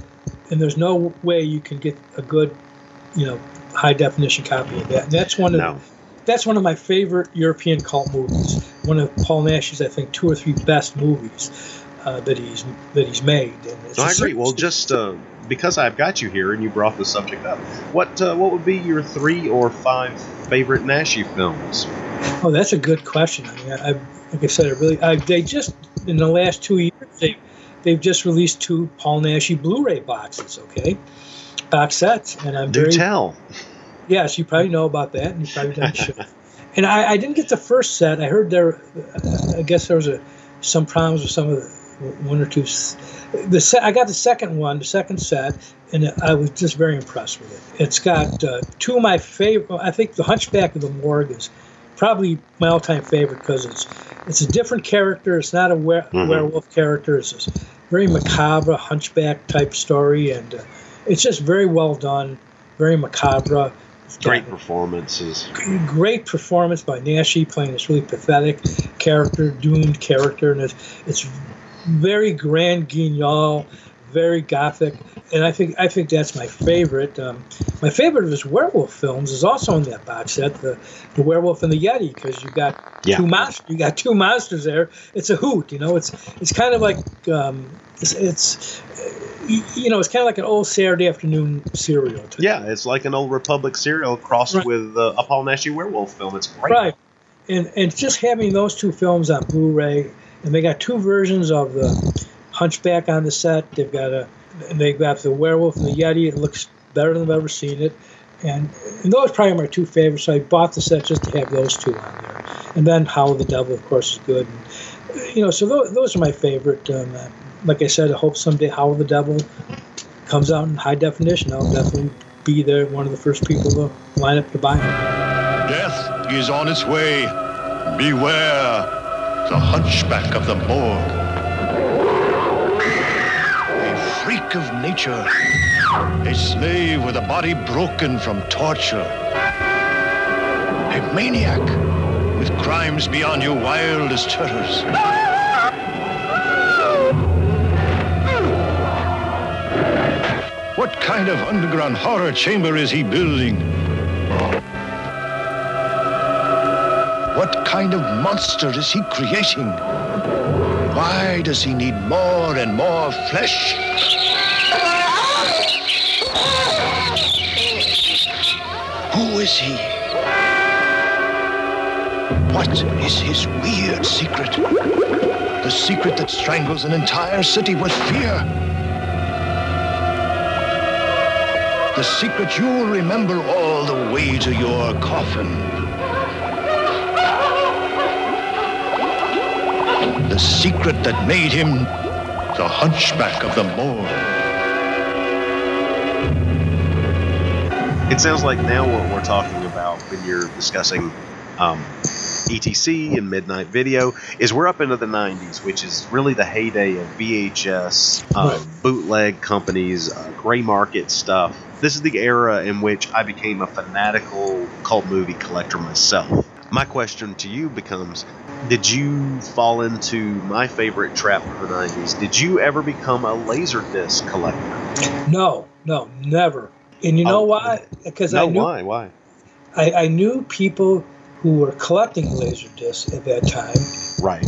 and there's no way you can get a good, you know, high definition copy of that. And that's one of No, that's one of my favorite European cult movies. One of Paul Naschy's, I think, two or three best movies uh, that he's that he's made. And it's no, I agree. Well, just uh, because I've got you here and you brought the subject up, what uh, what would be your three or five favorite Naschy films? Oh, that's a good question. I mean, I, like I said, I really, I, they just in the last two years they they've just released two Paul Naschy Blu-ray boxes. Okay, box sets, and I'm Do very tell. yes, you probably know about that, and you probably done show. And I, I didn't get the first set. I heard there, I guess there was a some problems with some of the one or two. The set, I got the second one, the second set, and I was just very impressed with it. It's got uh, two of my favorite. I think the Hunchback of the Morgue is probably my all-time favorite because it's it's a different character. It's not a were- Mhm. werewolf character. It's a very macabre hunchback type story, and uh, it's just very well done, very macabre. Great performances. great performance by Naschy playing this really pathetic character, doomed character, and it's, it's very grand guignol, very gothic, and I think I think that's my favorite. Um, my favorite of his werewolf films is also in that box set, the, the Werewolf and the Yeti, because you got Yeah. two monsters, you got two monsters there. It's a hoot, you know. It's it's kind of like um, it's, it's you know it's kind of like an old Saturday afternoon serial. to- Yeah, it's like an old Republic serial crossed Right. with uh, a Paul Naschy werewolf film. It's great. Right. And and just having those two films on Blu-ray, and they got two versions of the Hunchback on the set. They've got a they've got the Werewolf and the Yeti. It looks better than I've ever seen it. And, and those are probably my two favorites. So I bought the set just to have those two on there. And then Howl the Devil, of course, is good. And, you know, so those, those are my favorite. Um, uh, like I said, I hope someday Howl the Devil comes out in high definition. I'll definitely be there, one of the first people to line up to buy them. Death is on its way. Beware the hunchback of the morgue. Nature. A slave with a body broken from torture. A maniac with crimes beyond your wildest terrors. What kind of underground horror chamber is he building? What kind of monster is he creating? Why does he need more and more flesh? Who is he? What is his weird secret? The secret that strangles an entire city with fear. The secret you'll remember all the way to your coffin. The secret that made him the hunchback of the moor. It sounds like now what we're talking about when you're discussing um, ETC and Midnight Video is we're up into the 90s, which is really the heyday of VHS, Right. bootleg companies, uh, gray market stuff. This is the era in which I became a fanatical cult movie collector myself. My question to you becomes Did you fall into my favorite trap of the 90s? Did you ever become a Laserdisc collector? No, no, never. And you know Oh, why? Because no, I knew why? Why? I, I knew people who were collecting laser discs at that time, Right.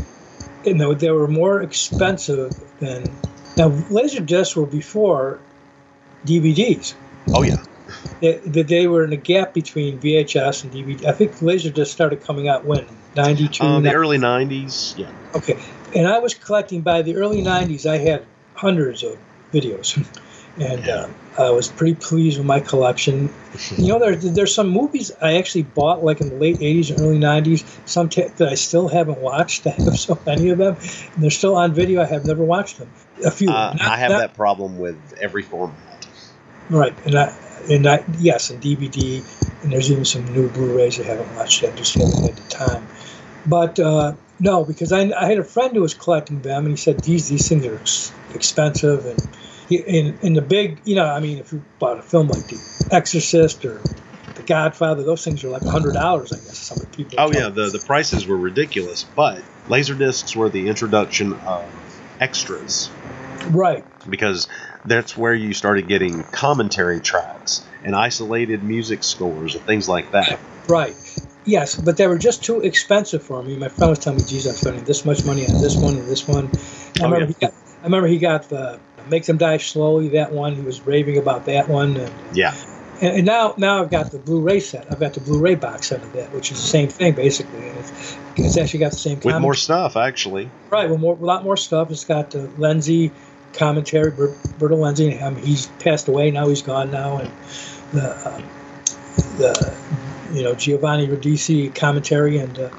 and they, they were more expensive than now. Laser discs were before DVDs. Oh, yeah. They, they, were in a gap between VHS and DVD. I think laser discs started coming out when ninety two. Um, the early 90s. Yeah. Okay, and I was collecting by the early '90s. I had hundreds of videos, and Yeah. um, I was pretty pleased with my collection. you know, there there's some movies I actually bought like in the late '80s and early '90s. Some t- that I still haven't watched. I have so many of them, and they're still on video. I have never watched them. A few. Uh, not- I have not- that problem with every format. Right, and I and I yes, and DVD, and there's even some new Blu-rays I haven't watched yet. Just haven't had the time. But uh, no, because I, I had a friend who was collecting them, and he said these these things are ex- expensive, and in in the big, you know, I mean, if you bought a film like The Exorcist or The Godfather, those things are like hundred dollars, I guess. Some people. Oh yeah, the the prices were ridiculous, but laserdiscs were the introduction of extras right. because that's where you started getting commentary tracks and isolated music scores and things like that. Right. Yes, but they were just too expensive for me. My friend was telling me, "Geez, I'm spending this much money on this one and this one." I Oh, remember, yeah. he got, I remember he got the "Make Them Die Slowly." That one, he was raving about that one. And, Yeah, and, and now, now I've got the Blu-ray set. I've got the Blu-ray box set of that, which is the same thing basically. And it's, it's actually got the same with more stuff actually. right with more, a lot more stuff. It's got the Lenzi commentary, Bert, Berto Lenzi. Um, he's passed away now. He's gone now, and the um, the you know Giovanni Radice commentary, and uh,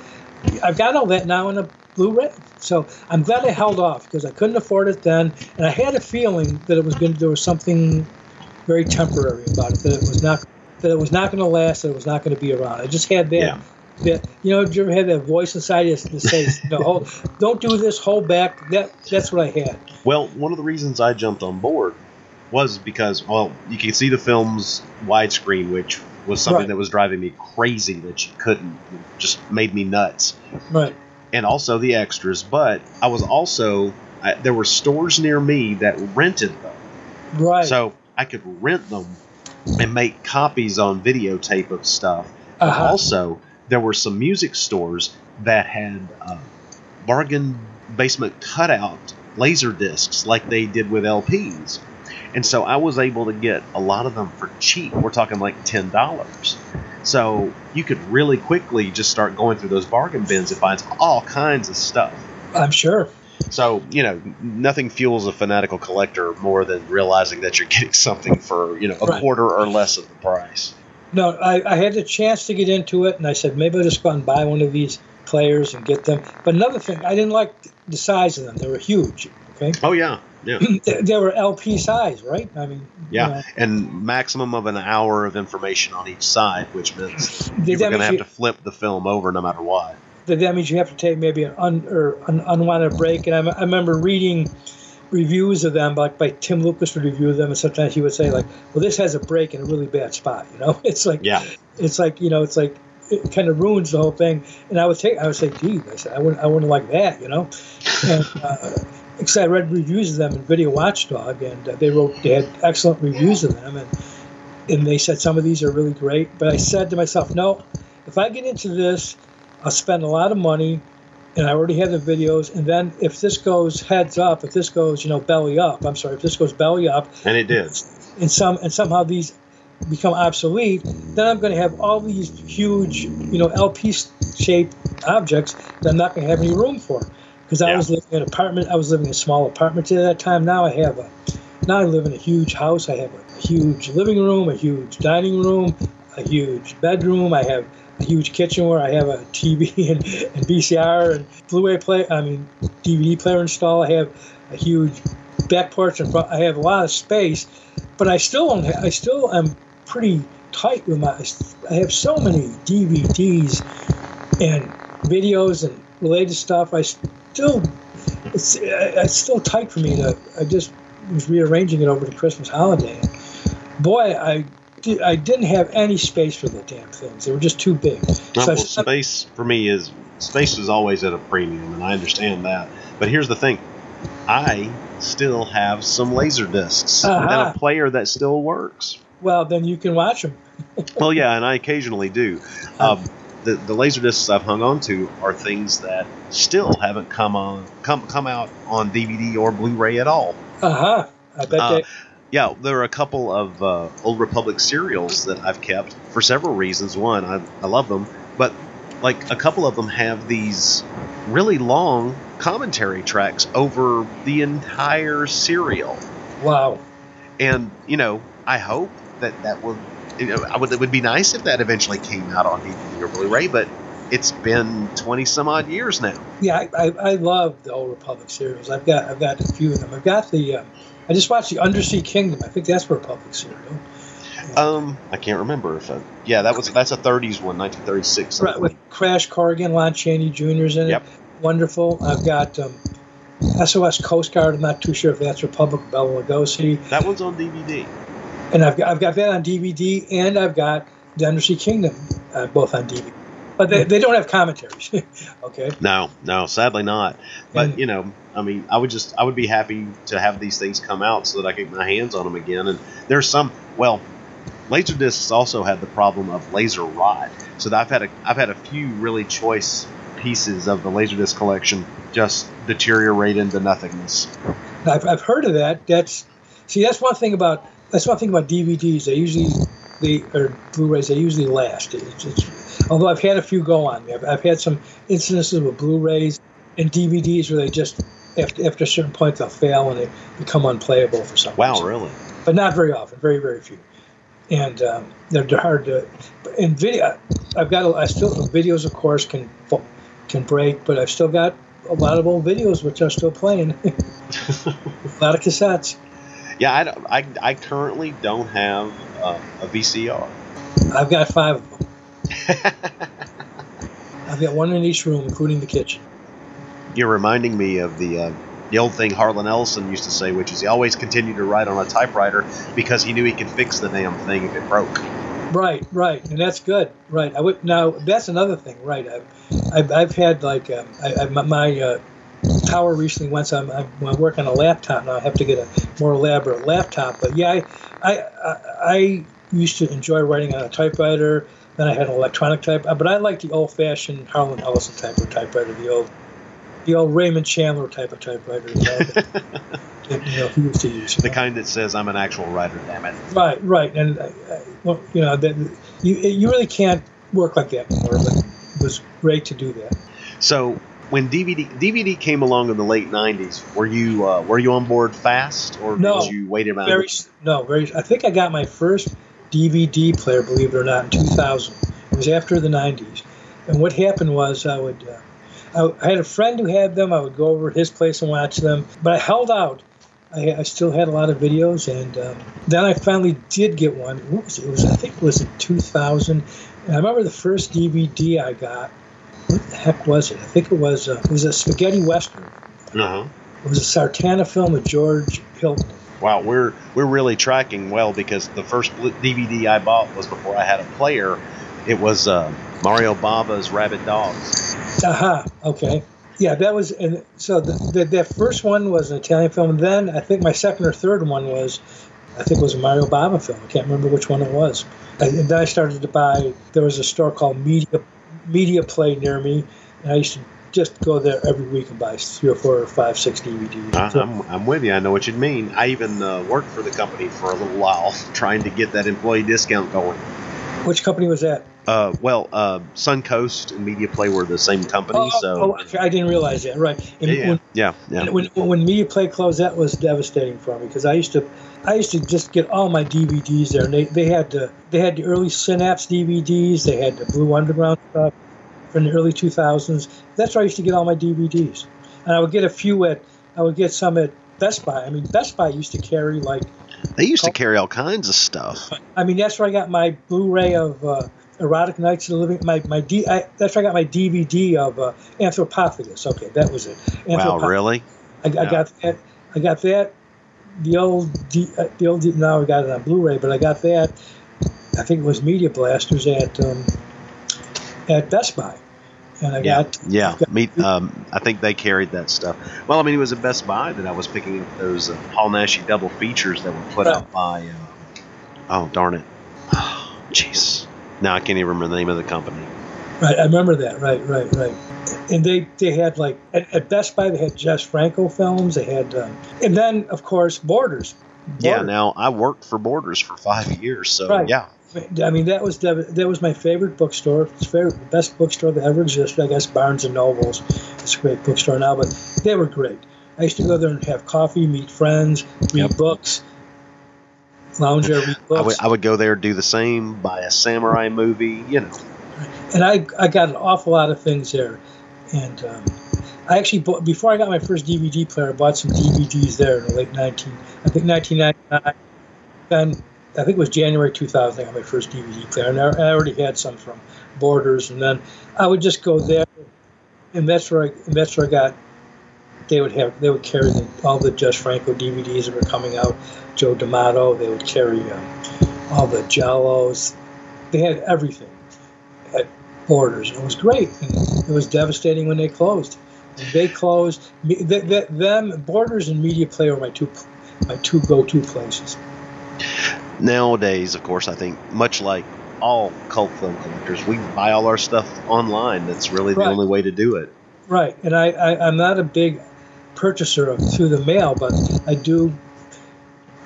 I've got all that now in a Blu-ray. So I'm glad I held off because I couldn't afford it then, and I had a feeling that it was going to there was something very temporary about it. That it was not that it was not going to last. That it was not going to be around. I just had that. Yeah. That you know, did you ever have that voice inside you that says, "No, hold, don't do this. Hold back." That that's what I had. Well, one of the reasons I jumped on board was because well, you can see the film's widescreen, which was something Right. that was driving me crazy that you couldn't, it just made me nuts. Right. And also the extras. But I was also I, there were stores near me that rented them, Right. so I could rent them and make copies on videotape of stuff. Uh-huh. also, there were some music stores that had uh, bargain basement cutout laser discs like they did with LPs. And so I was able to get a lot of them for cheap. We're talking like ten dollars. So you could really quickly just start going through those bargain bins and find all kinds of stuff. I'm sure. So you know, nothing fuels a fanatical collector more than realizing that you're getting something for you know a Right. quarter or less of the price. No, I, I had the chance to get into it, and I said maybe I'll just go and buy one of these players and get them. But another thing, I didn't like the size of them; they were huge. Okay, Oh yeah, yeah. they, were LP size, right? I mean, you Yeah, know, and maximum of an hour of information on each side, which means you that going to have you- to flip the film over no matter what. that that means you have to take maybe an, un, or an unwanted break. And I, I remember reading reviews of them, like by Tim Lucas would review them, and sometimes he would say like, "Well, this has a break in a really bad spot." You know, it's like Yeah, it's like you know, it's like it kind of ruins the whole thing. And I would take, I would say, "Gee," I said, "I wouldn't, I wouldn't like that," you know. And uh, because I read reviews of them in Video Watchdog, and uh, they wrote, they had excellent reviews of them, and and they said some of these are really great. But I said to myself, no, if I get into this, I'll spend a lot of money, and I already have the videos. And then if this goes heads up, if this goes, you know, belly up, I'm sorry, if this goes belly up, And it did. and some and somehow these become obsolete, then I'm going to have all these huge, you know, LP-shaped objects that I'm not going to have any room for. Because I Yeah. was living in an apartment, I was living in a small apartment at that time. Now I have a, now I live in a huge house. I have a huge living room, a huge dining room, a huge bedroom. I have a huge kitchen where I have a TV and, and VCR and Blu-ray play. I mean, DVD player installed. I have a huge back porch and front. I have a lot of space, but I still don't. I still am pretty tight with my. I have so many DVDs and videos and related stuff. I still, it's, it's still tight for me to. I just was rearranging it over the Christmas holiday. Boy, I. di- I didn't have any space for the damn things. They were just too big. So well, space for me is space is always at a premium, and I understand that. But here's the thing: I still have some laser discs Uh-huh. and a player that still works. well, then you can watch them. Well, yeah, and I occasionally do. Um, the the laser discs I've hung on to are things that still haven't come on come come out on DVD or Blu-ray at all. Uh huh. I bet Uh, they. Yeah, there are a couple of uh, Old Republic serials that I've kept for several reasons. One, I, I love them, but like a couple of them have these really long commentary tracks over the entire serial. Wow. And, you know, I hope that that know, I would, it would be nice if that eventually came out on DVD or Blu ray, but it's been 20 some odd years now. Yeah, I, I, I love the Old Republic serials. I've got I've got a few of them. I've got the um, I just watched the Undersea Kingdom. I think that's Republic serial. Um, I can't remember if I, yeah, that was, that's a 30s one, 1936. Right, with Crash Corrigan, Lon Chaney Jr.'s in it. Yep. Wonderful. I've got um, SOS Coast Guard. I'm not too sure if that's Republic Bela Lugosi. That one's on DVD. And I've got, I've got that on DVD, and I've got the Undersea Kingdom, uh, both on DVD. But they, they don't have commentaries. okay. No, no, sadly not. But And- you know, I mean, I would just, I would be happy to have these things come out so that I get my hands on them again. And there's some, well, Laserdiscs also had the problem of laser rot. So that I've had a, I've had a few really choice pieces of the Laserdisc collection just deteriorate into nothingness. I've, I've heard of that. That's see, that's one thing about that's one thing about DVDs. They usually they or Blu-rays. They usually last. It's, it's, although I've had a few go on me. I've, I've had some incidences with Blu-rays and DVDs where they just after after a certain point they'll fail and they become unplayable for some reason. Wow, reason. really? But not very often. Very very few. And um, they're, they're hard to. In video, I've got. a- I still videos, of course, can can break, but I've still got a lot of old videos which are still playing. a lot of cassettes. Yeah, I, don't- I, I currently don't have uh, a VCR. I've got five of them. I've got one in each room, including the kitchen. You're reminding me of the uh, the old thing Harlan Ellison used to say, which is he always continued to write on a typewriter because he knew he could fix the damn thing if it broke. Right, right, and that's good. Right, I would now. That's another thing. Right, I've, I've, I've had like um, I, I, my, my uh, tower recently. Once I'm, I'm I work on a laptop now, I have to get a more elaborate laptop. But yeah, I, I, I, I used to enjoy writing on a typewriter. Then I had an electronic type, but I like the old-fashioned Harlan Ellison type of typewriter, the old, the old Raymond Chandler type of typewriter. You know, that, that, you know he used to use. The know. kind that says I'm an actual writer, damn it. Right, right, and uh, well, you know that you you really can't work like that anymore. But it was great to do that. So when DVD DVD came along in the late '90s, were you uh, were you on board fast, or No. did you wait around? Very no, very. I think I got my first DVD player, believe it or not, in 2000. It was after the 90s, and what happened was I would. Uh, I, I had a friend who had them. I would go over at his place and watch them, but I held out. I, I still had a lot of videos, and um, then I finally did get one. What was it? it was I think it was in 2000. And I remember the first DVD I got. What the heck was it? I think it was uh, it was a spaghetti western. Uh-huh. It was a Sartana film with George Hilton. Wow, we're we're really tracking well because the first DVD I bought was before I had a player. It was uh, Mario Bava's Rabid Dogs. Aha. Okay. Yeah, that was and so the, the, that first one was an Italian film. And then I think my second or third one was, I think it was a Mario Bava film. I can't remember which one it was. And then I started to buy. There was a store called Media media play near me, and I used to just go there every week and buy three or four or five, six DVDs. I, So- I'm, I'm with you. I know what you mean. I even uh, worked for the company for a little while, trying to get that employee discount going. which company was that? Uh, well, uh, Suncoast and Media Play were the same company, Oh, so oh, I didn't realize that. Right. And yeah, when, yeah, yeah. when, when Media Play closed, that was devastating for me because I used to, I used to just get all my DVDs there, and they, they had the they had the early Synapse DVDs, they had the Blue Underground stuff from the early 2000s. That's where I used to get all my DVDs, and I would get a few at, I would get some at Best Buy. I mean, Best Buy used to carry like, They used to carry all kinds of stuff. I mean, that's where I got my Blu-ray of. Uh, Erotic Nights of the Living. My my D. I, that's where I got my DVD of uh, Anthropophagus. Okay, that was it. Wow, really? I, I Yeah. got that. I got that. The old, D, uh, the old. D, now I got it on Blu-ray, but I got that. I think it was Media Blasters at um, at Best Buy, and I Yeah, got yeah. got- Me, um, I think they carried that stuff. Well, I mean, it was at Best Buy that I was picking up those uh, Paul Naschy double features that were put Right. out by. Uh, oh, darn it! Jeez, now I can't even remember the name of the company. Right. I remember that. Right, right, right. And they they had like at, at Best Buy they had Jess Franco films. They had, um, and then of course Borders. Yeah. Now I worked for Borders for five years, so Right. yeah. I mean, that was dev- that was my favorite bookstore. It's favorite, best bookstore that ever existed. I guess Barnes and Nobles. It's a great bookstore now, but they were great. I used to go there and have coffee, meet friends, read Yep. books, lounge there, read I would, I would go there, do the same, buy a samurai movie, you know. And I, I got an awful lot of things there. And um, I actually bought, before I got my first DVD player, I bought some DVDs there in the late 19, I think 1999. Then I think it was January 2000. I got my first DVD player, and I, I already had some from Borders. And then I would just go there, and that's where I, and that's where I got. They would have, they would carry the, all the Jess Franco DVDs that were coming out. Joe D'Amato. They would carry um, all the giallos. They had everything Borders. It was great. It was devastating when they closed. They closed. Me- th- th- them Borders and Media Play were my two my two go-to places. Nowadays, of course, I think much like all cult film collectors, we buy all our stuff online. That's really the only way to do it. Right, and I, I I'm not a big purchaser of through the mail, but I do.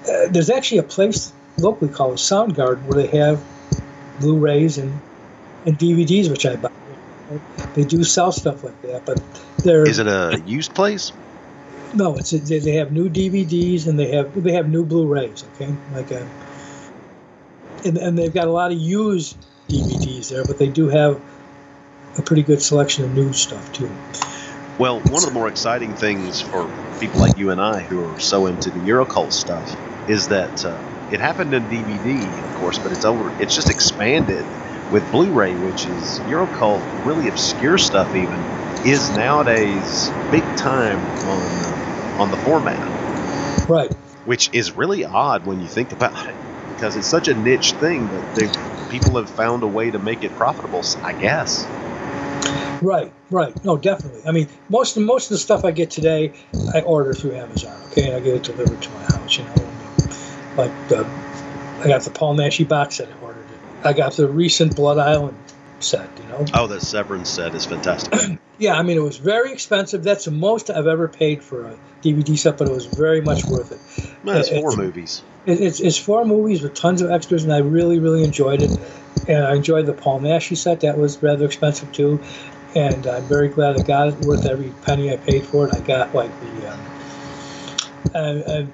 Uh, there's actually a place locally called Soundgarden where they have Blu-rays and and DVDs, which I buy. They do sell stuff like that, but they're Is it a used place? No, it's they, they have new DVDs and they have they have new Blu-rays. Okay, like a, and and they've got a lot of used DVDs there, but they do have a pretty good selection of new stuff too. Well, one of the more exciting things for people like you and I who are so into the Eurocult stuff is that uh, it happened in DVD, of course, but it's over. It's just expanded with Blu-ray, which is Eurocult, really obscure stuff. Even is nowadays big time on uh, on the format, Right. which is really odd when you think about it, because it's such a niche thing that they people have found a way to make it profitable. I guess. Right, right. No, definitely. I mean, most of most of the stuff I get today, I order through Amazon. Okay, and I get it delivered to my house. You know, like the, I got the Paul Naschy box set. It. I got the recent Blood Island set. You know. Oh, the Severin set is fantastic. Yeah, I mean, it was very expensive. That's the most I've ever paid for a DVD set, but it was very much worth it. Well, it's It- four movies. It, it's, it's four movies with tons of extras, and I really, really enjoyed it. And I enjoyed the Paul Naschy set. That was rather expensive, too. And I'm very glad I got it, worth every penny I paid for it. I got, like, the. Um,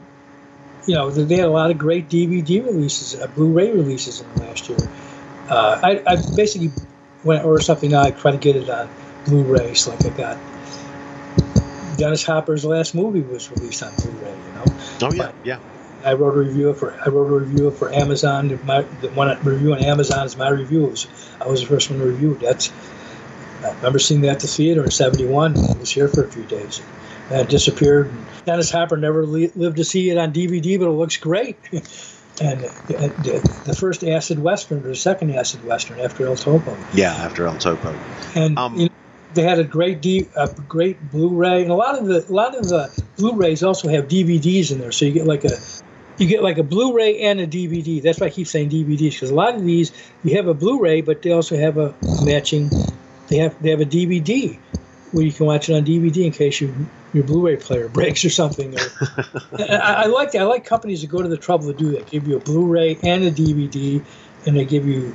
you know, they had a lot of great DVD releases, uh, Blu ray releases in the last year. Uh, I, I basically, when I order something now, I try to get it on Blu-ray. So Like, I got. Dennis Hopper's last movie was released on Blu ray, you know? Oh yeah, yeah. I wrote a review for I wrote a review for Amazon. My the one review on Amazon is my review. Was, I was the first one to review. That's I remember seeing that at the theater in '71. I was here for a few days. It disappeared. Dennis Hopper never li- lived to see it on DVD, but it looks great. and uh, the, the first acid western or the second acid western after El Topo. Yeah, after El Topo. And Um, you know, they had a great D, a great Blu-ray, and a lot of the a lot of the Blu-rays also have DVDs in there. So you get like a you get like a Blu-ray and a DVD. That's why I keep saying DVDs because a lot of these you have a Blu-ray, but they also have a matching they have they have a DVD where you can watch it on DVD in case you your Blu-ray player breaks or something. Or, I, I, like I like companies that go to the trouble to do that. Give you a Blu-ray and a DVD, and they give you,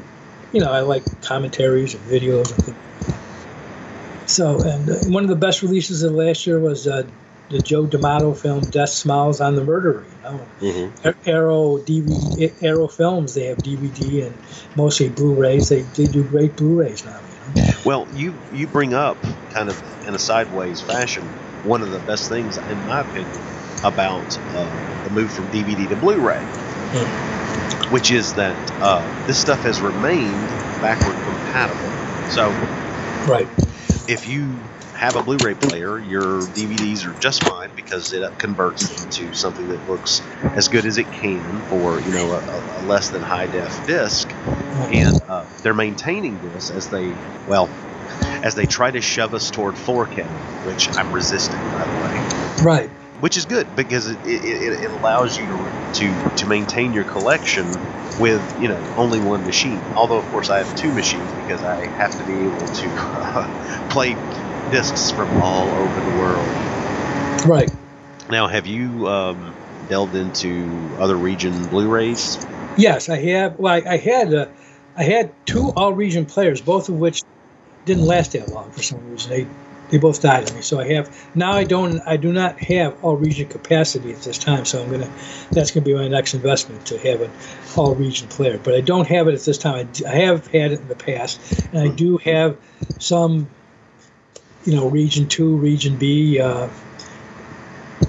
you know, I like commentaries and videos and things. So, and uh, one of the best releases of last year was uh, the Joe D'Amato film "Death Smiles on the Murderer." You know, mm-hmm. Arrow DVD, Arrow Films. They have DVD and mostly Blu-rays. They they do great Blu-rays now. You know? Well, you you bring up kind of in a sideways fashion one of the best things, in my opinion, about uh, the move from DVD to Blu-ray, mm. which is that uh, this stuff has remained backward compatible. So, right, if you have a Blu-ray player, your DVDs are just fine because it converts into something that looks as good as it can for you know a, a less than high def disc, and uh, they're maintaining this as they well as they try to shove us toward 4K, which I'm resisting by the way. Right. Which is good because it, it, it allows you to, to to maintain your collection with you know only one machine. Although of course I have two machines because I have to be able to uh, play discs from all over the world. Right. Now, have you um, delved into other region Blu-rays? Yes, I have. Well, I, I had uh, I had two all region players, both of which didn't last that long for some reason. They they both died on me. So I have now I don't I do not have all region capacity at this time. So I'm gonna that's gonna be my next investment to have an all region player. But I don't have it at this time. I, I have had it in the past, and I do have some you know, Region 2, Region B uh,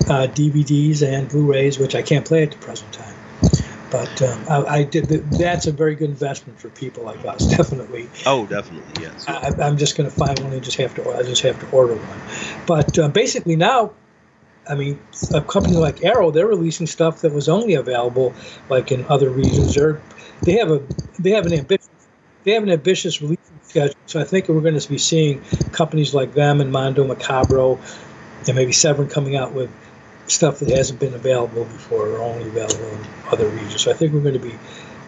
uh, DVDs and Blu-rays, which I can't play at the present time. But um, I, I, did. That's a very good investment for people like us, definitely. Oh, definitely, yes. I, am just going to find one and just have to. I just have to order one. But uh, basically now, I mean, a company like Arrow, they're releasing stuff that was only available like in other regions. They're, they have a they have an ambitious they have an ambitious release schedule. So I think we're going to be seeing companies like them and Mondo Macabro and maybe Severin coming out with stuff that hasn't been available before or only available in other regions. So I think we're going to be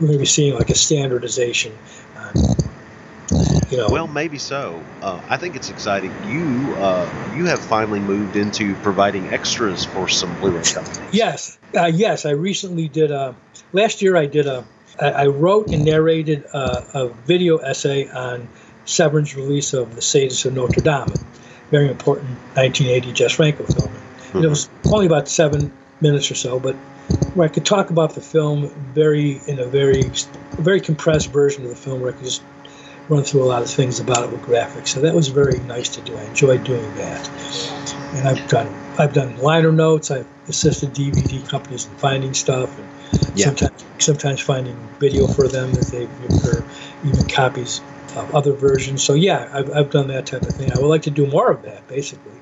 we're going to be seeing like a standardization. Um, you know, well, maybe so. Uh, I think it's exciting. You uh, you have finally moved into providing extras for some Blu-ray companies. Yes, uh, yes. I recently did a. Last year, I did a I wrote and narrated a, a video essay on Severin's release of The Sadist of Notre Dame, very important 1980 Jess Franco film. Mm-hmm. It was only about seven minutes or so, but where I could talk about the film very in a very very compressed version of the film where I could just run through a lot of things about it with graphics. So that was very nice to do. I enjoyed doing that. And I've done I've done liner notes. I've assisted DVD companies in finding stuff and yeah. sometimes sometimes finding video for them that they or even copies of other versions. So yeah, I've, I've done that type of thing. I would like to do more of that, basically.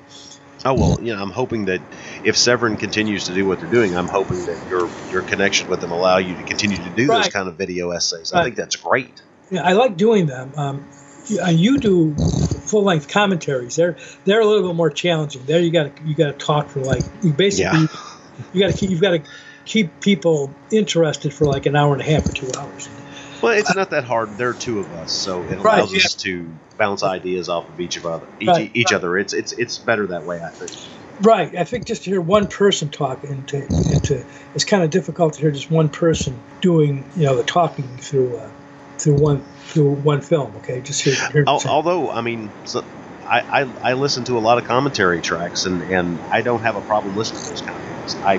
Oh well, you know, I'm hoping that if Severin continues to do what they're doing, I'm hoping that your your connection with them allow you to continue to do right. those kind of video essays. Right. I think that's great. Yeah, I like doing them. Um, you do full length commentaries. They're they're a little bit more challenging. There you got to you got to talk for like you basically yeah. you got to keep you've got to keep people interested for like an hour and a half or two hours. Well, it's not that hard. There are two of us, so it allows right, yeah. us to bounce ideas off of each of other, each, right, each right. other. It's it's it's better that way, I think. Right. I think just to hear one person talk into to, and to it's kind of difficult to hear just one person doing you know the talking through uh, through one through one film. Okay, just hear. hear Although I mean. So, I, I, I listen to a lot of commentary tracks and, and I don't have a problem listening to those kind of things. I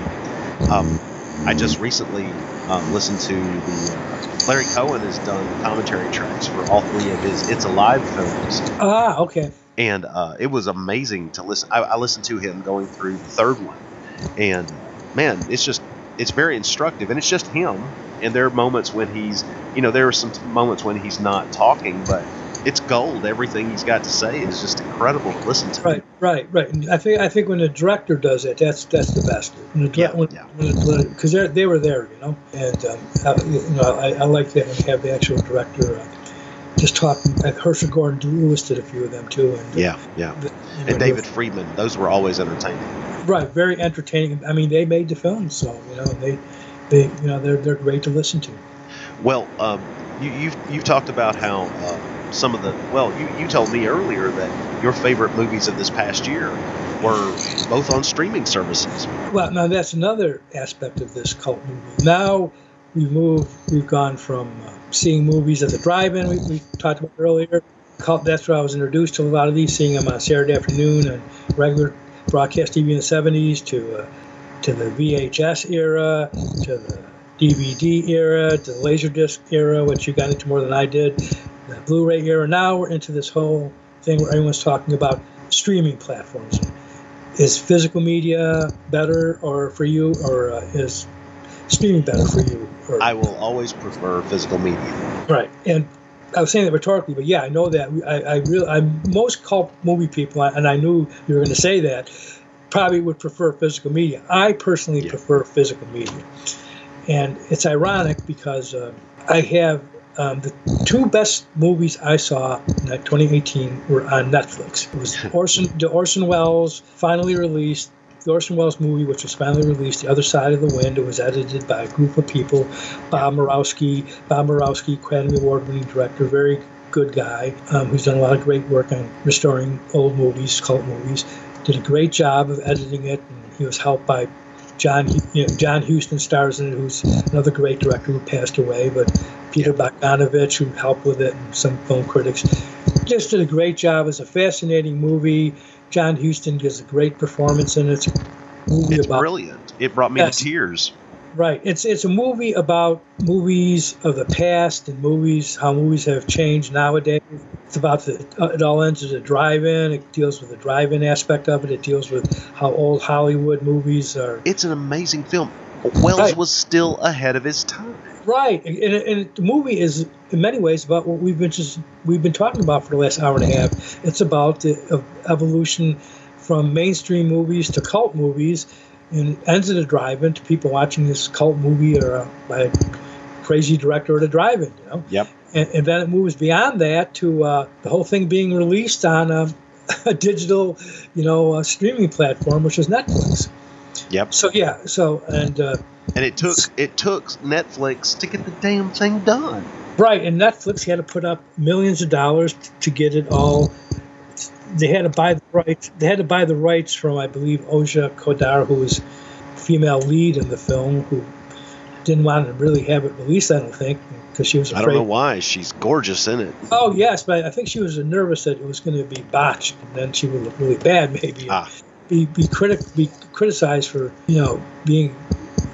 um, I just recently um, listened to the uh, Larry Cohen has done commentary tracks for all three of his It's Alive films. Ah, okay. And uh, it was amazing to listen. I, I, listened to him going through the third one, and man, it's just it's very instructive, and it's just him. And there are moments when he's, you know, there are some moments when he's not talking, but it's gold. Everything he's got to say is just incredible to listen to. Right, right, right. And I think I think when the director does it, that's that's the best. When the, yeah, when, yeah. Because they they were there, you know, and um, I, you know I, I like that when you have the actual director. Uh, just talking, like Herschell Gordon Lewis did a few of them too. And, yeah, yeah. The, and know, David Friedman, those were always entertaining. Right, very entertaining. I mean, they made the film, so you know they, they, you know, they're they're great to listen to. Well, um, you, have you've, you've talked about how uh, some of the. Well, you, you told me earlier that your favorite movies of this past year were both on streaming services. Well, now that's another aspect of this cult movie. Now we've moved, we've gone from uh, seeing movies at the drive-in we, we talked about earlier. Cult, that's where I was introduced to a lot of these, seeing them on Saturday afternoon and regular broadcast TV in the 70s to uh, to the VHS era, to the DVD era, to the Laserdisc era, which you got into more than I did, Blu-ray era. Now we're into this whole thing where everyone's talking about streaming platforms. Is physical media better or for you, or uh, is streaming better for you? Or, I will always prefer physical media. Right, and I was saying that rhetorically, but yeah, I know that. I, I really, I most cult movie people, and I knew you were going to say that, probably would prefer physical media. I personally Yeah. prefer physical media, and it's ironic because uh, I have um, the two best movies I saw in 2018 were on Netflix. It was Orson, the Orson Welles finally released. The Orson Welles movie, which was finally released, The Other Side of the Wind. It was edited by a group of people. Bob Murawski, Bob Murawski, Academy Award-winning director, very good guy um, who's done a lot of great work on restoring old movies, cult movies. Did a great job of editing it, and he was helped by John. You know, John Huston stars in it, who's another great director who passed away, but Peter Bogdanovich, who helped with it, and some film critics, just did a great job. It's a fascinating movie. John Huston gives a great performance in it. It's It's about brilliant. It brought me Yes. to tears. Right. It's it's a movie about movies of the past and movies how movies have changed nowadays. It's about the uh, it all ends as a drive-in. It deals with the drive-in aspect of it. It deals with how old Hollywood movies are. It's an amazing film. Welles Right. was still ahead of his time. Right. And, and, the movie is in many ways about what we've been just we've been talking about for the last hour and a half. It's about the ev- evolution from mainstream movies to cult movies, and it ends in a drive-in to people watching this cult movie or uh, by a crazy director at a drive-in. You know. Yep. and, and then it moves beyond that to uh, the whole thing being released on a, a digital, you know, uh streaming platform, which is Netflix. Yep. So yeah, so and uh, And it took it took Netflix to get the damn thing done. right, and Netflix had to put up millions of dollars t- to get it all. They had to buy the rights. They had to buy the rights from, I believe, Oja Kodar, who was female lead in the film, who didn't want to really have it released. I don't think because she was I don't know why. She's gorgeous in it. Oh yes, but I think she was nervous that it was going to be botched, and then she would look really bad, maybe. Ah. Be be critic be criticized for you know being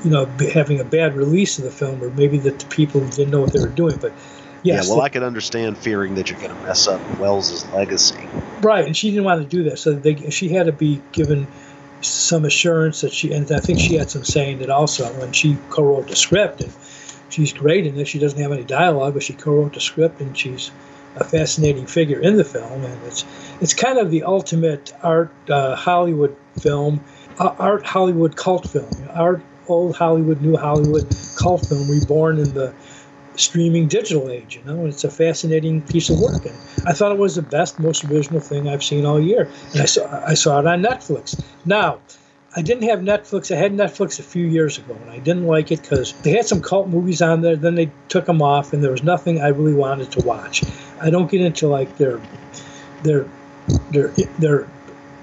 you know having a bad release of the film, or maybe that the people didn't know what they were doing. But yes, yeah, well, I could understand fearing that you're going to mess up Welles's legacy. right, and she didn't want to do that, so they she had to be given some assurance that she, and I think she had some saying that also when she co-wrote the script, and she's great in it. She doesn't have any dialogue, but she co-wrote the script, and she's a fascinating figure in the film, and it's it's kind of the ultimate art uh, Hollywood film, uh, art Hollywood cult film, art old Hollywood, new Hollywood cult film reborn in the streaming digital age. You know, it's a fascinating piece of work, and I thought it was the best, most original thing I've seen all year. And I saw I saw it on Netflix. Now. I didn't have Netflix. I had Netflix a few years ago, and I didn't like it because they had some cult movies on there. Then they took them off, and there was nothing I really wanted to watch. I don't get into like their their their their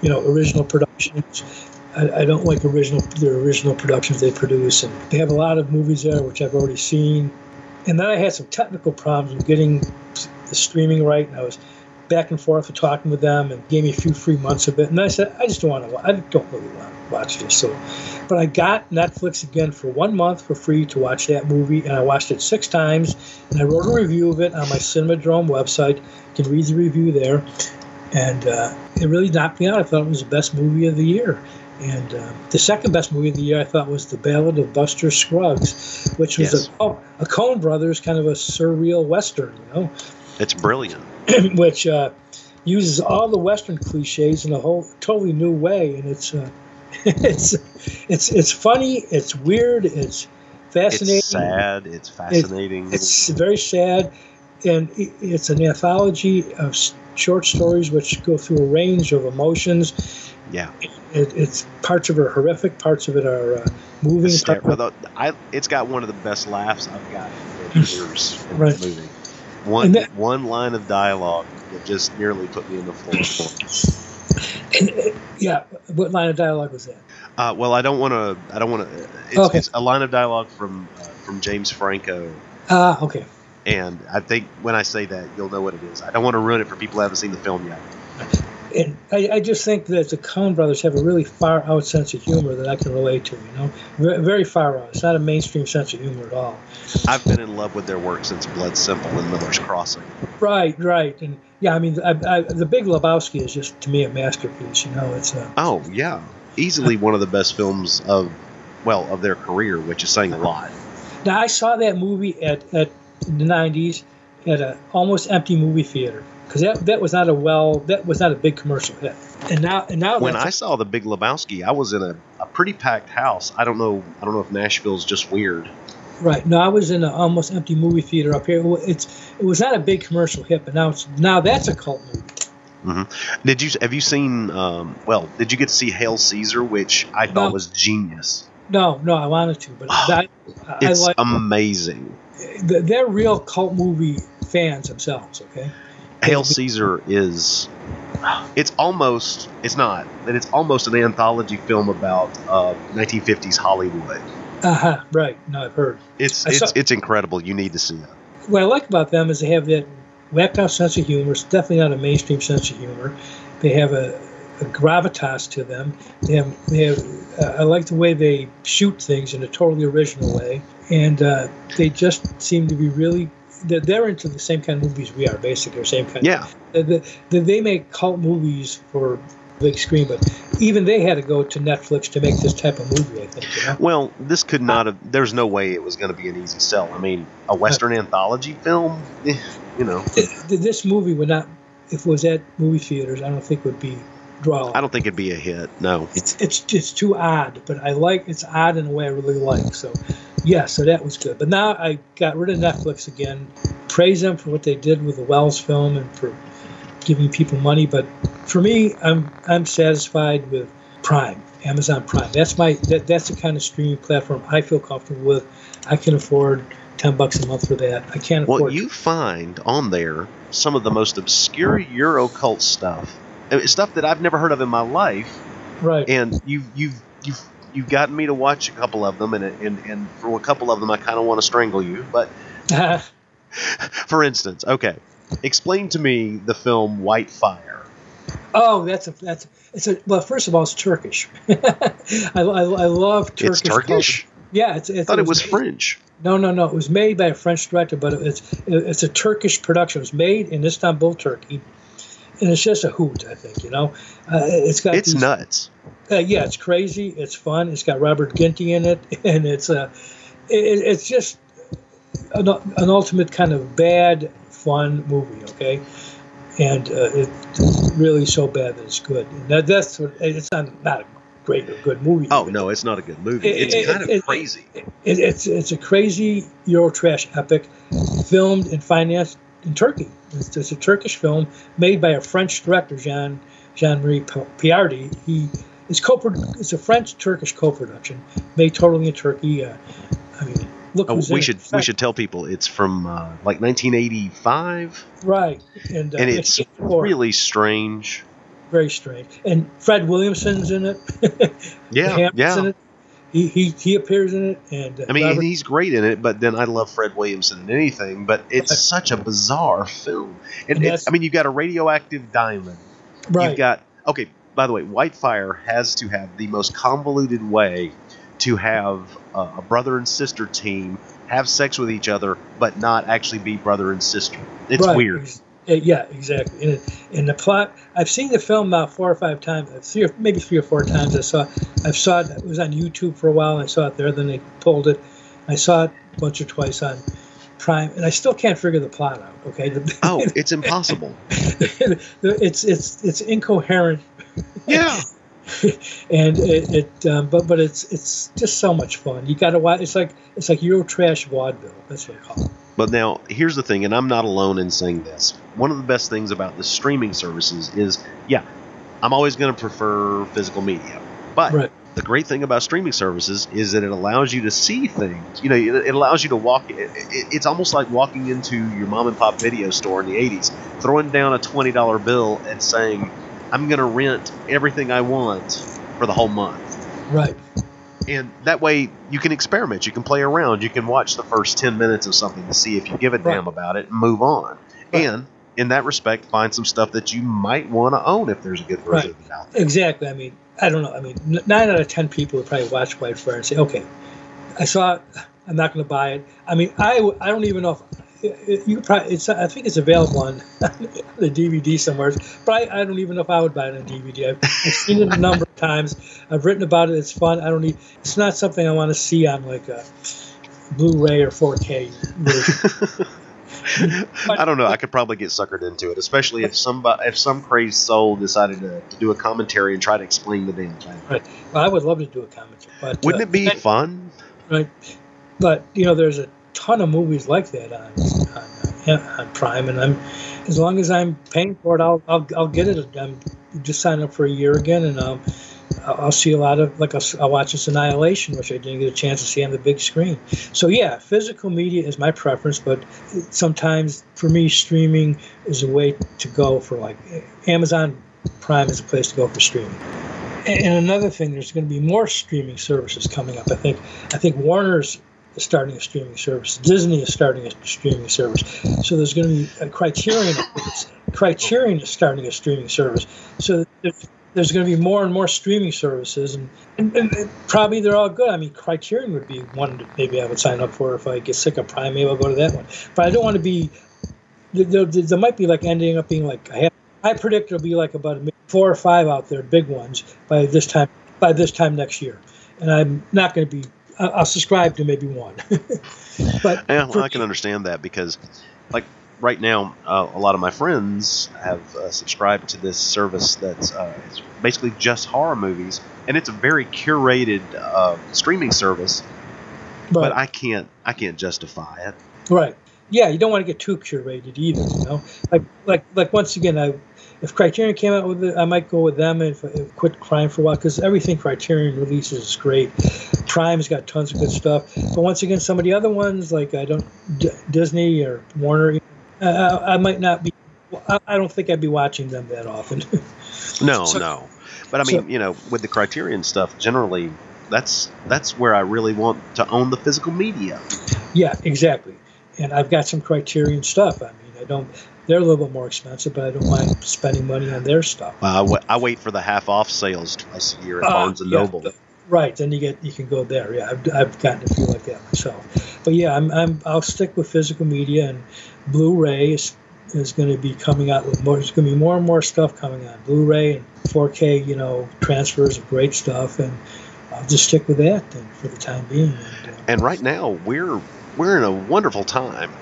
you know original productions. I, I don't like original their original productions they produce, and they have a lot of movies there which I've already seen. And then I had some technical problems with getting the streaming right, and I was back and forth with talking with them, and gave me a few free months of it. And I said, I just don't want to. I don't really want to watch this. So, but I got Netflix again for one month for free to watch that movie, and I watched it six times. And I wrote a review of it on my Cinemadrome website. You can read the review there, and uh, it really knocked me out. I thought it was the best movie of the year. And uh, the second best movie of the year, I thought, was The Ballad of Buster Scruggs, which was Yes. a, a Coen Brothers kind of a surreal western, you know It's brilliant. which uh, uses all the Western cliches in a whole totally new way, and it's uh, it's it's it's funny, it's weird, it's fascinating, It's sad. It's fascinating. it's very sad, and i- it's an anthology of short stories which go through a range of emotions. Yeah. It, it's parts of it are horrific, parts of it are uh, moving. Although I, it's got one of the best laughs I've got in years in Right. the movie. One that- one line of dialogue that just nearly put me in the floor. And, uh, yeah, what line of dialogue was that? Uh, well, I don't want to. I don't want to. It's, Okay. it's a line of dialogue from uh, from James Franco, Ah, okay. and I think when I say that, you'll know what it is. I don't want to ruin it for people who haven't seen the film yet. And I, I just think that the Coen brothers have a really far out sense of humor that I can relate to. You know, Ve- very far out. It's not a mainstream sense of humor at all. I've been in love with their work since Blood Simple and Miller's Crossing. Right, right, and yeah, I mean, I, I, the Big Lebowski is just to me a masterpiece. You know, it's a Oh yeah, easily one of the best films of well of their career, which is saying a lot. Now I saw that movie at, at the '90s at a almost empty movie theater because that, that was not a well that was not a big commercial hit. And now and now When I saw The Big Lebowski, I was in a, a pretty packed house. I don't know. I don't know if Nashville's just weird. right No, I was in an almost empty movie theater up here. It It's it was not a big commercial hit, but now it's now that's a cult movie. Did you have you seen? Um, well, did you get to see Hail Caesar, which I thought No. was genius? No, no, I wanted to, but I, I It's like amazing. they're real cult movie fans themselves. Okay, Hail Caesar is. It's almost. It's not. But it's almost an anthology film about uh, 1950s Hollywood. uh huh, right. No, I've heard. It's I it's saw- it's incredible. You need to see it. what I like about them is they have that whacked out sense of humor. It's definitely not a mainstream sense of humor. They have a, a gravitas to them. They have, they have uh, I like the way they shoot things in a totally original way, and uh, they just seem to be really. They're, they're into the same kind of movies we are, basically, or same kind. Yeah. Of, the, the, they make cult movies for big screen, but even they had to go to Netflix to make this type of movie. I think. You know? Well, this could not have. There's no way it was going to be an easy sell. I mean, a Western anthology film, eh, you know. Th- th- this movie would not, if it was at movie theaters, I don't think would be draw. I don't think it'd be a hit. No. It's it's just too odd, but I like it's odd in a way I really like. So, yeah, so that was good. But now I got rid of Netflix again. Praise them for what they did with the Welles film and for giving people money. But for me, I'm I'm satisfied with Prime, Amazon Prime. That's my that, that's the kind of streaming platform I feel comfortable with. I can afford ten bucks a month for that. I can't Well, afford. you find on there some of the most obscure Euro cult stuff, eh, stuff that I've never heard of in my life, right. and you've you've you've you've gotten me to watch a couple of them, and and and for a couple of them, I kind of want to strangle you. But for instance, okay, explain to me the film White Fire. Oh, that's a that's it's a well. First of all, it's Turkish. I, I, I love Turkish. It's Turkish. culture. Yeah, it's, I thought it was made- French. No, no, no. It was made by a French director, but it's it's a Turkish production. It was made in Istanbul, Turkey, and it's just a hoot. I think you know. Uh, it's got It's these- nuts. uh, yeah, it's crazy. It's fun. It's got Robert Ginty in it, and it's uh, it, it's just an, an ultimate kind of bad fun movie. Okay, and uh, it's really so bad that it's good. That, that's what it's not not a great or good movie. Oh no, it's not a good movie. It- It's it- kind of crazy. It, it's it's a crazy Eurotrash epic, filmed and financed in Turkey. It's, it's a Turkish film made by a French director, Jean Jean Marie Pallardy. He it's co It's a French Turkish co-production made totally in Turkey. Uh, I mean, look, Oh, we should we should tell people it's from uh, like 1985, right, and, uh, and it's really strange. very strange. And Fred Williamson's in it. Yeah, yeah. in it. He, he he appears in it, and uh, I mean, Robert- he's great in it, but then I love Fred Williamson in anything. But it's Right. such a bizarre film. And And that's- I mean, you've got a radioactive diamond. right. You've got okay. By the way, Whitefire has to have the most convoluted way to have uh, a brother and sister team have sex with each other, but not actually be brother and sister. It's Right. weird. Yeah, exactly. And, the plot, I've seen the film about four or five times, uh, three or maybe three or four times. I saw, I've saw it. It was on YouTube for a while. And I saw it there. Then they pulled it. I saw it once or twice on Prime, and I still can't figure the plot out. Okay. Oh, it's impossible. it's it's it's incoherent, yeah. and it, it um, but but it's it's just so much fun. You got to watch. It's like it's like Euro trash vaudeville. That's what I call it. But now, here's the thing, and I'm not alone in saying this. One of the best things about the streaming services is, yeah, I'm always going to prefer physical media. But Right. the great thing about streaming services is that it allows you to see things. You know, it, allows you to walk. It, it, it's almost like walking into your mom and pop video store in the '80s, throwing down a twenty dollar bill and saying, "I'm going to rent everything I want for the whole month." Right. And that way, you can experiment. You can play around. You can watch the first ten minutes of something to see if you give a Right. damn about it and move on. Right. And in that respect, find some stuff that you might want to own if there's a good version Right. of it out there. Exactly. I mean, I don't know. I mean, nine out of ten people would probably watch Whitefire and say, "Okay, I saw it. I'm not going to buy it." I mean, I, I don't even know if it, you probably. It's, I think it's available on the DVD somewhere, but I, I don't even know if I would buy it on DVD. I've, I've seen it a number of times. I've written about it. It's fun. I don't need. It's not something I want to see on like a Blu-ray or 4K version. I don't know. I could probably get suckered into it, especially if some if some crazed soul decided to, to do a commentary and try to explain the damn thing. Right. Well, I would love to do a commentary. But Wouldn't uh, it be fun? right? But you know, there's a ton of movies like that on on, uh, on Prime, and I'm as long as I'm paying for it, I'll I'll, I'll get it. I'm just sign up for a year again, and um, I'll, see a lot of like I'll, I'll watch this Annihilation, which I didn't get a chance to see on the big screen. So yeah, physical media is my preference, but sometimes for me, streaming is a way to go for like Amazon Prime is a place to go for streaming. And and another thing, there's going to be more streaming services coming up. I think I think Warner's is starting a streaming service. Disney is starting a streaming service. So there's going to be a Criterion. Criterion is starting a streaming service. So there's, going to be more and more streaming services, and, and, and probably they're all good. I mean, Criterion would be one that maybe I would sign up for if I get sick of Prime. Maybe I'll go to that one. But I don't want to be. There, there, there might be like ending up being like I. I predict there'll be like about four or five out there, big ones, by this time. By this time next year, and I'm not going to be. I- I'll subscribe to maybe one. but Yeah, well, I can understand that because, like, right now, uh, a lot of my friends have uh, subscribed to this service that's uh, it's basically just horror movies, and it's a very curated uh, streaming service. But I can't, I can't justify it. Right. Yeah, you don't want to get too curated either. You know, like like like once again, I if Criterion came out with it, I might go with them and if, if quit Prime for a while because everything Criterion releases is great. Prime's got tons of good stuff, but once again, some of the other ones like I don't D- Disney or Warner, uh, I, I might not be. I, I don't think I'd be watching them that often. No, So- no. But I mean, so- you know, with the Criterion stuff, generally, that's that's where I really want to own the physical media. yeah, exactly. And I've got some Criterion stuff. I mean, I don't. They're a little bit more expensive, but I don't mind spending money on their stuff. Uh, I wait for the half off sales twice a year at Ah, Barnes and yeah, Noble. th- Right, then you get you can go there. Yeah, I've, I've gotten a few like that myself. But yeah, I'm, I'm I'll stick with physical media and Blu-ray is, is going to be coming out with more. There's going to be more and more stuff coming on Blu-ray and 4K. You know, transfers of great stuff, and I'll just stick with that then for the time being. And, uh, And right now, we're we're in a wonderful time.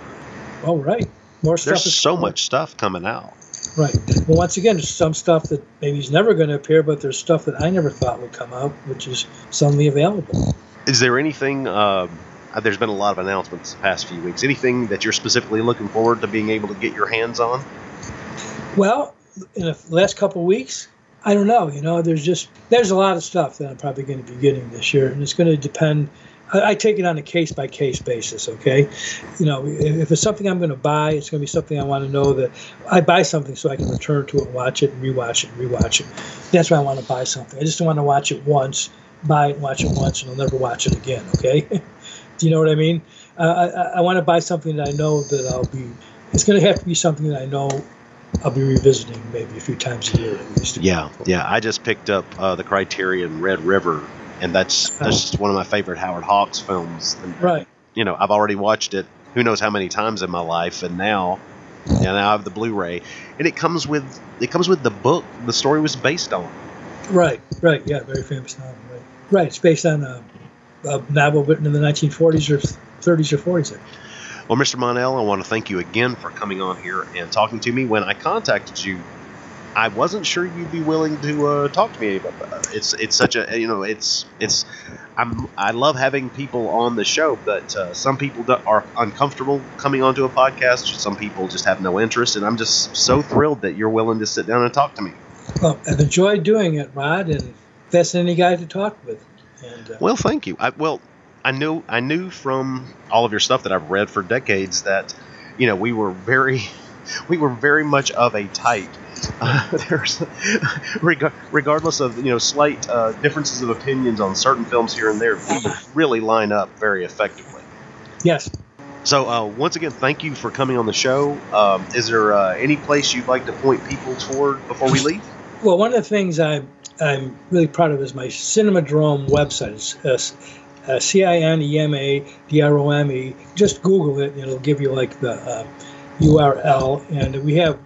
oh, right, more stuff. There's so coming. much stuff coming out. Right. Well, once again, there's some stuff that maybe is never going to appear, but there's stuff that I never thought would come out, which is suddenly available. Is there anything? Uh, uh, there's been a lot of announcements the past few weeks. Anything that you're specifically looking forward to being able to get your hands on? Well, in the last couple of weeks, I don't know. You know, there's just there's a lot of stuff that I'm probably going to be getting this year, and it's going to depend. I, take it on a case by case basis. Okay, you know, if, it's something I'm going to buy, it's going to be something I want to know that I buy something so I can return to it, watch it, rewatch it, rewatch it. That's why I want to buy something. I just don't want to watch it once, buy it, watch it once, and I'll never watch it again. Okay, do you know what I mean? Uh, I, I- I want to buy something that I know that I'll be. It's going to have to be something that I know I'll be revisiting maybe a few times a year at least. Yeah, yeah. I just picked up uh, the Criterion Red River, and that's oh. that's just one of my favorite Howard Hawks films. And, Right. You know, I've already watched it. Who knows how many times in my life, and now, yeah, now I have the Blu-ray, and it comes with it comes with the book the story was based on. Right. Right. Yeah. Very famous novel. Right. Right. It's based on a, a novel written in the 1940s or 30s or 40s. Well, Mr. Monell, I want to thank you again for coming on here and talking to me. When I contacted you, I wasn't sure you'd be willing to uh, talk to me about that. It's it's such a you know it's it's I'm I love having people on the show, but uh, some people are uncomfortable coming onto a podcast. Some people just have no interest, and I'm just so thrilled that you're willing to sit down and talk to me. Well, I've enjoyed doing it, Rod, and that's any guy to talk with. And, uh, Well, thank you. I, well, I knew I knew from all of your stuff that I've read for decades that you know we were very we were very much of a type. Uh, there's reg- regardless of you know slight uh, differences of opinions on certain films here and there, we really line up very effectively. yes. So uh, once again, thank you for coming on the show. Um, is there uh, any place you'd like to point people toward before we leave? Well, one of the things I'm I'm really proud of is my Cinemadrome website. It's uh, uh, C I N E M A D R O M E. Just Google it, and it'll give you like the uh, URL. And we have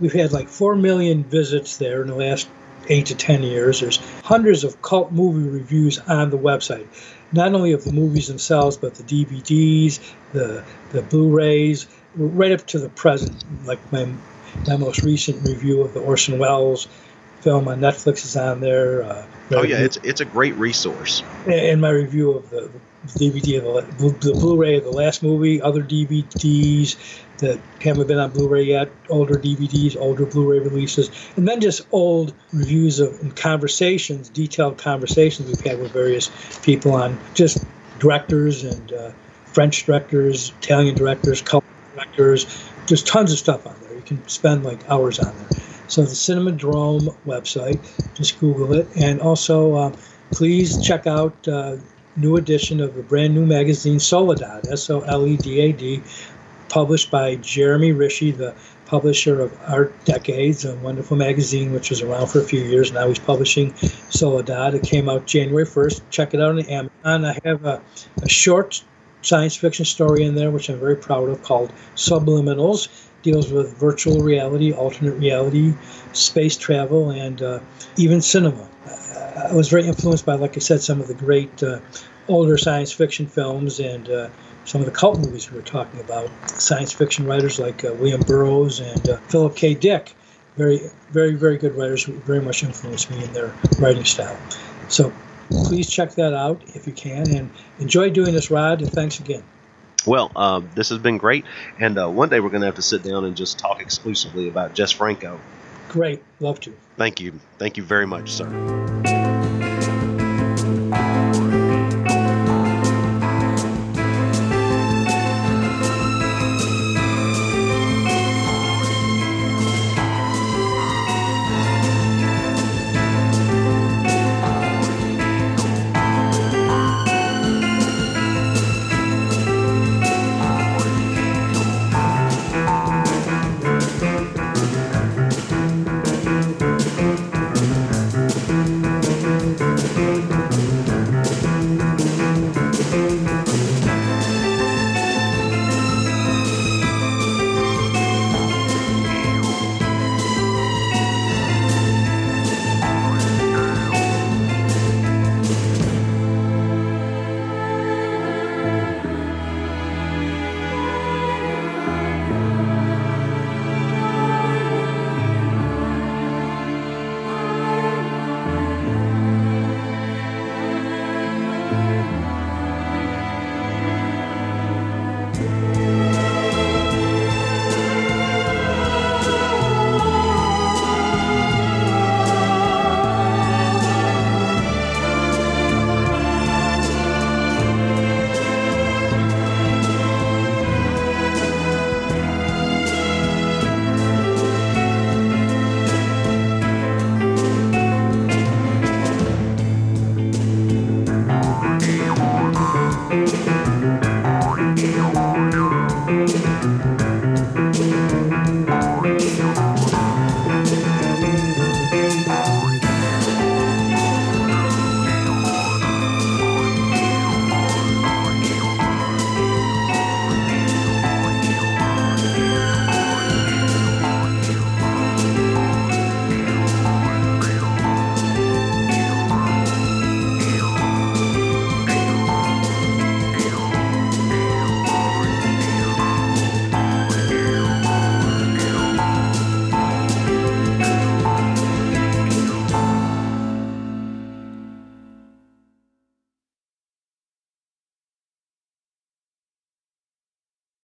we've had like four million visits there in the last eight to ten years. There's hundreds of cult movie reviews on the website, not only of the movies themselves, but the DVDs, the the Blu-rays, right up to the present. Like my my most recent review of the Orson Welles film on Netflix is on there. Uh, Oh yeah, it's it's a great resource. and my review of the DVD of the, the Blu-ray of the last movie, other DVDs that haven't been on Blu-ray yet, older DVDs, older Blu-ray releases, and then just old reviews of and conversations, detailed conversations we've had with various people on just directors and uh, French directors, Italian directors, color directors, just tons of stuff on there. You can spend like hours on there. So the Cinemadrome website, just Google it, and also um, please check out uh, new edition of the brand new magazine Soledad, S O L E D A D, published by Jeremy Richey, the publisher of Art Decades, a wonderful magazine which was around for a few years. Now he's publishing Soledad. It came out January 1st. Check it out on Amazon. I have a, a short science fiction story in there, which I'm very proud of, called Subliminals. Deals with virtual reality, alternate reality, space travel, and uh, even cinema. I was very influenced by, like I said, some of the great uh, older science fiction films and uh, some of the cult movies we were talking about. Science fiction writers like uh, William Burroughs and uh, Philip K. Dick, very, very, very good writers who very much influenced me in their writing style. So please check that out if you can, and enjoy doing this, Rod. And thanks again. Well, uh, this has been great, and uh, one day we're going to have to sit down and just talk exclusively about Jess Franco. Great, love to. Thank you, thank you very much, sir.